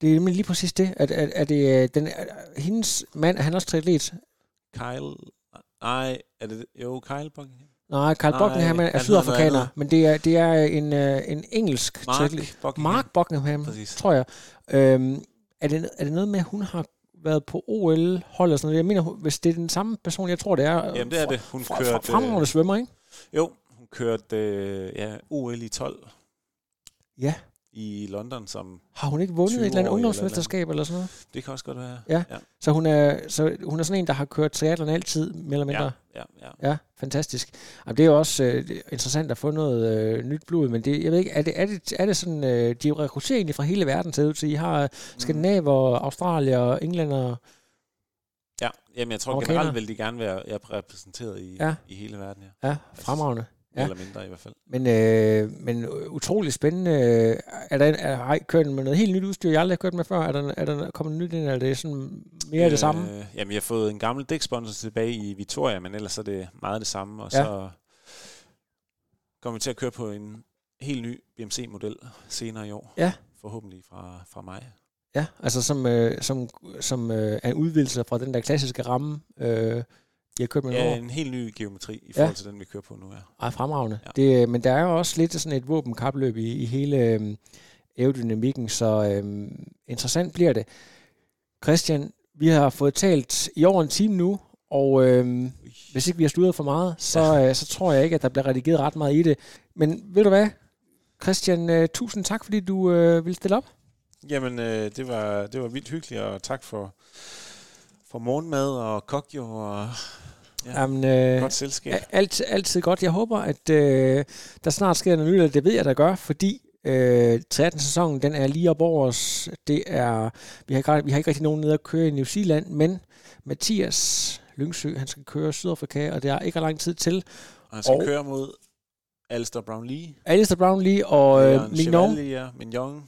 Det er nemlig lige præcis det. At, at, at det øh, den, er, hendes mand, er han også triatlet? Kyle... Nej, er det... Jo, Kyle Buckingham. Nej, Nej, Buckingham er sydafrikaner, men det er, det er en, øh, en engelsk Mark triatlet. Buckingham. Mark Buckingham, Præcis. tror jeg. Øhm, er, det, er det noget med, at hun har været på OL-hold og sådan noget? Jeg mener, hvis det er den samme person, jeg tror, det er. Jamen, det er det. Hun Fra, fra, kørte... fremragende svømmer, ikke? Jo, hun kørte øh, ja, OL i 12 Ja. I London, som Har hun ikke vundet et eller andet 20-årig ungdomsmesterskab eller sådan noget? det kan også godt være. Ja. ja, Så hun er, så hun er sådan en, der har kørt triathlon altid, mere eller mindre? ja, ja, ja. Ja, fantastisk. Jamen, det er jo også øh, er interessant at få noget øh, nyt blod, men det, jeg ved ikke, er det, er det, er det sådan, øh, de rekrutterer egentlig fra hele verden til ud til, I har skandinaver, australier, englænder, Ja, jamen jeg tror generelt vil de gerne være repræsenteret i, ja. i hele verden, ja. ja, fremragende. Ja. Eller mindre i hvert fald. Men, øh, men utrolig spændende. Er der, er, har I kørt med noget helt nyt udstyr, jeg aldrig har kørt med før? Er der, er der kommet nyt ind, eller er det sådan mere øh, det samme? Jamen jeg har fået en gammel dæksponsor tilbage i Victoria, men ellers er det meget det samme. Og ja. så kommer vi til at køre på en helt ny BMC-model senere i år. Ja. Forhåbentlig fra, fra mig. Ja, altså som, øh, som, som øh, er en udvidelse fra den der klassiske ramme, øh, jeg har kørt med Ja, ja, en helt ny geometri i Ja. forhold til den, vi kører på nu. Ja. Ej, fremragende. Ja. Ja. Det, men der er jo også lidt sådan et våbenkapløb i, i hele øh, aerodynamikken, så øh, interessant bliver det. Christian, vi har fået talt i over en time nu, og øh, hvis ikke vi har studeret for meget, så, øh, så tror jeg ikke, at der bliver redigeret ret meget i det. Men ved du hvad, Christian, øh, tusind tak, fordi du øh, ville stille op. Jamen, øh, det, var, det var vildt hyggeligt, og tak for, for morgenmad og kokjo og ja, Jamen, øh, godt selskab. Alt, altid godt. Jeg håber, at øh, der snart sker noget nyt, det ved jeg, der gør, fordi øh, 13. sæsonen, den er lige op over os. Det er, vi, har ikke, vi har ikke rigtig nogen nede at køre i New Zealand, men Mathias Lyngsø, han skal køre Sydafrika, og det er ikke lang tid til. Og han skal og- køre mod Alistair Brownlee. Alistair Brownlee og øh, Mignon. Chevalier, Mignon.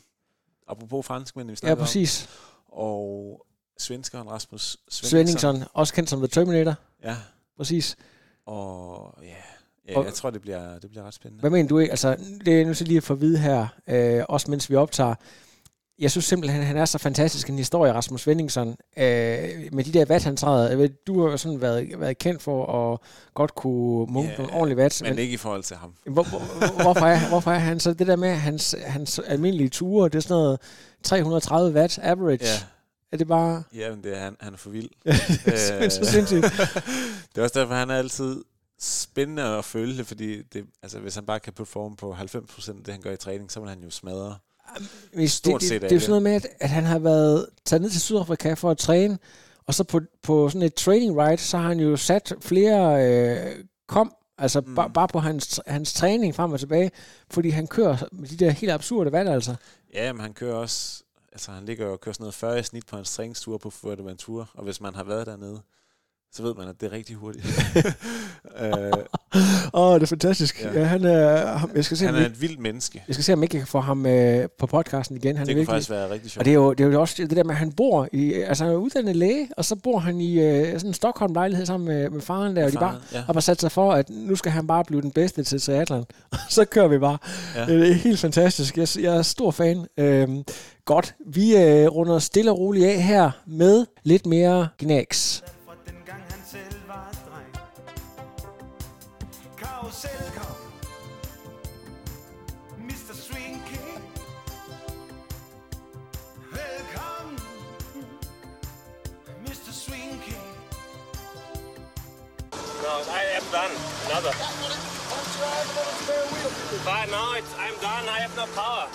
Apropos franskmænd, vi Ja, snakker præcis. om. Og svenskeren Rasmus Svenningsson, også kendt som The Terminator. Ja, Præcis. og ja, ja Og- jeg tror, det bliver, det bliver ret spændende. Hvad mener du ikke? Altså, det er nu så lige at få at vide her, øh, også mens vi optager. Jeg synes simpelthen, han er så fantastisk en historie, Rasmus Svendingsen, øh, med de der vat, han træder. Jeg ved, Du har jo sådan været, været kendt for at godt kunne munke Ja, nogle ordentlige vat. Men ikke i forhold til ham. hvor, hvor, hvorfor, er, hvorfor er han så det der med, hans, hans almindelige ture, det er sådan noget 330 watt average? Ja, Er det bare... ja men det er, han, han er for vild. Simpelthen så sindssygt. det er også derfor, han er altid spændende at følge det, fordi det, altså, hvis han bare kan performe på 90% af det, han gør i træning, så vil han jo smadre. Hvis Stort det, set det, det er jo det. sådan noget med, at, at han har været taget ned til Sydafrika for at træne, og så på, på sådan et training ride, så har han jo sat flere øh, kom, altså mm. bare, bare på hans, hans træning frem og tilbage, fordi han kører med de der helt absurde valg, altså. Ja, men han kører også, altså han ligger jo og kører sådan noget 40 i snit på en træningstur på Fuerteventura, og hvis man har været dernede, så ved man, at det er rigtig hurtigt. øh, Åh, oh, det er fantastisk. Ja. Ja. Han er, ham- jeg skal se, han er jeg, et vildt menneske. jeg skal se, om jeg ikke kan få ham øh, på podcasten igen. Han Det er kunne virkelig, faktisk være rigtig sjovt. Og det er, jo, det er jo også det der med, at han bor i, altså han er uddannet læge, og så bor han i øh, sådan en Stockholm-lejlighed sammen med, med faren der, og de bare Faren, ja. har bare sat sig for, at nu skal han bare blive den bedste til triathlon. Og så kører vi bare. Ja. Det er helt fantastisk. Jeg, jeg er stor fan. Øhm, godt, vi øh, runder stille og roligt af her med lidt mere gnæks. Karusel kom Mr. Swing King Velkommen Mr. Swing King No, I am done. Another. But no, it's, I'm done. I have no power.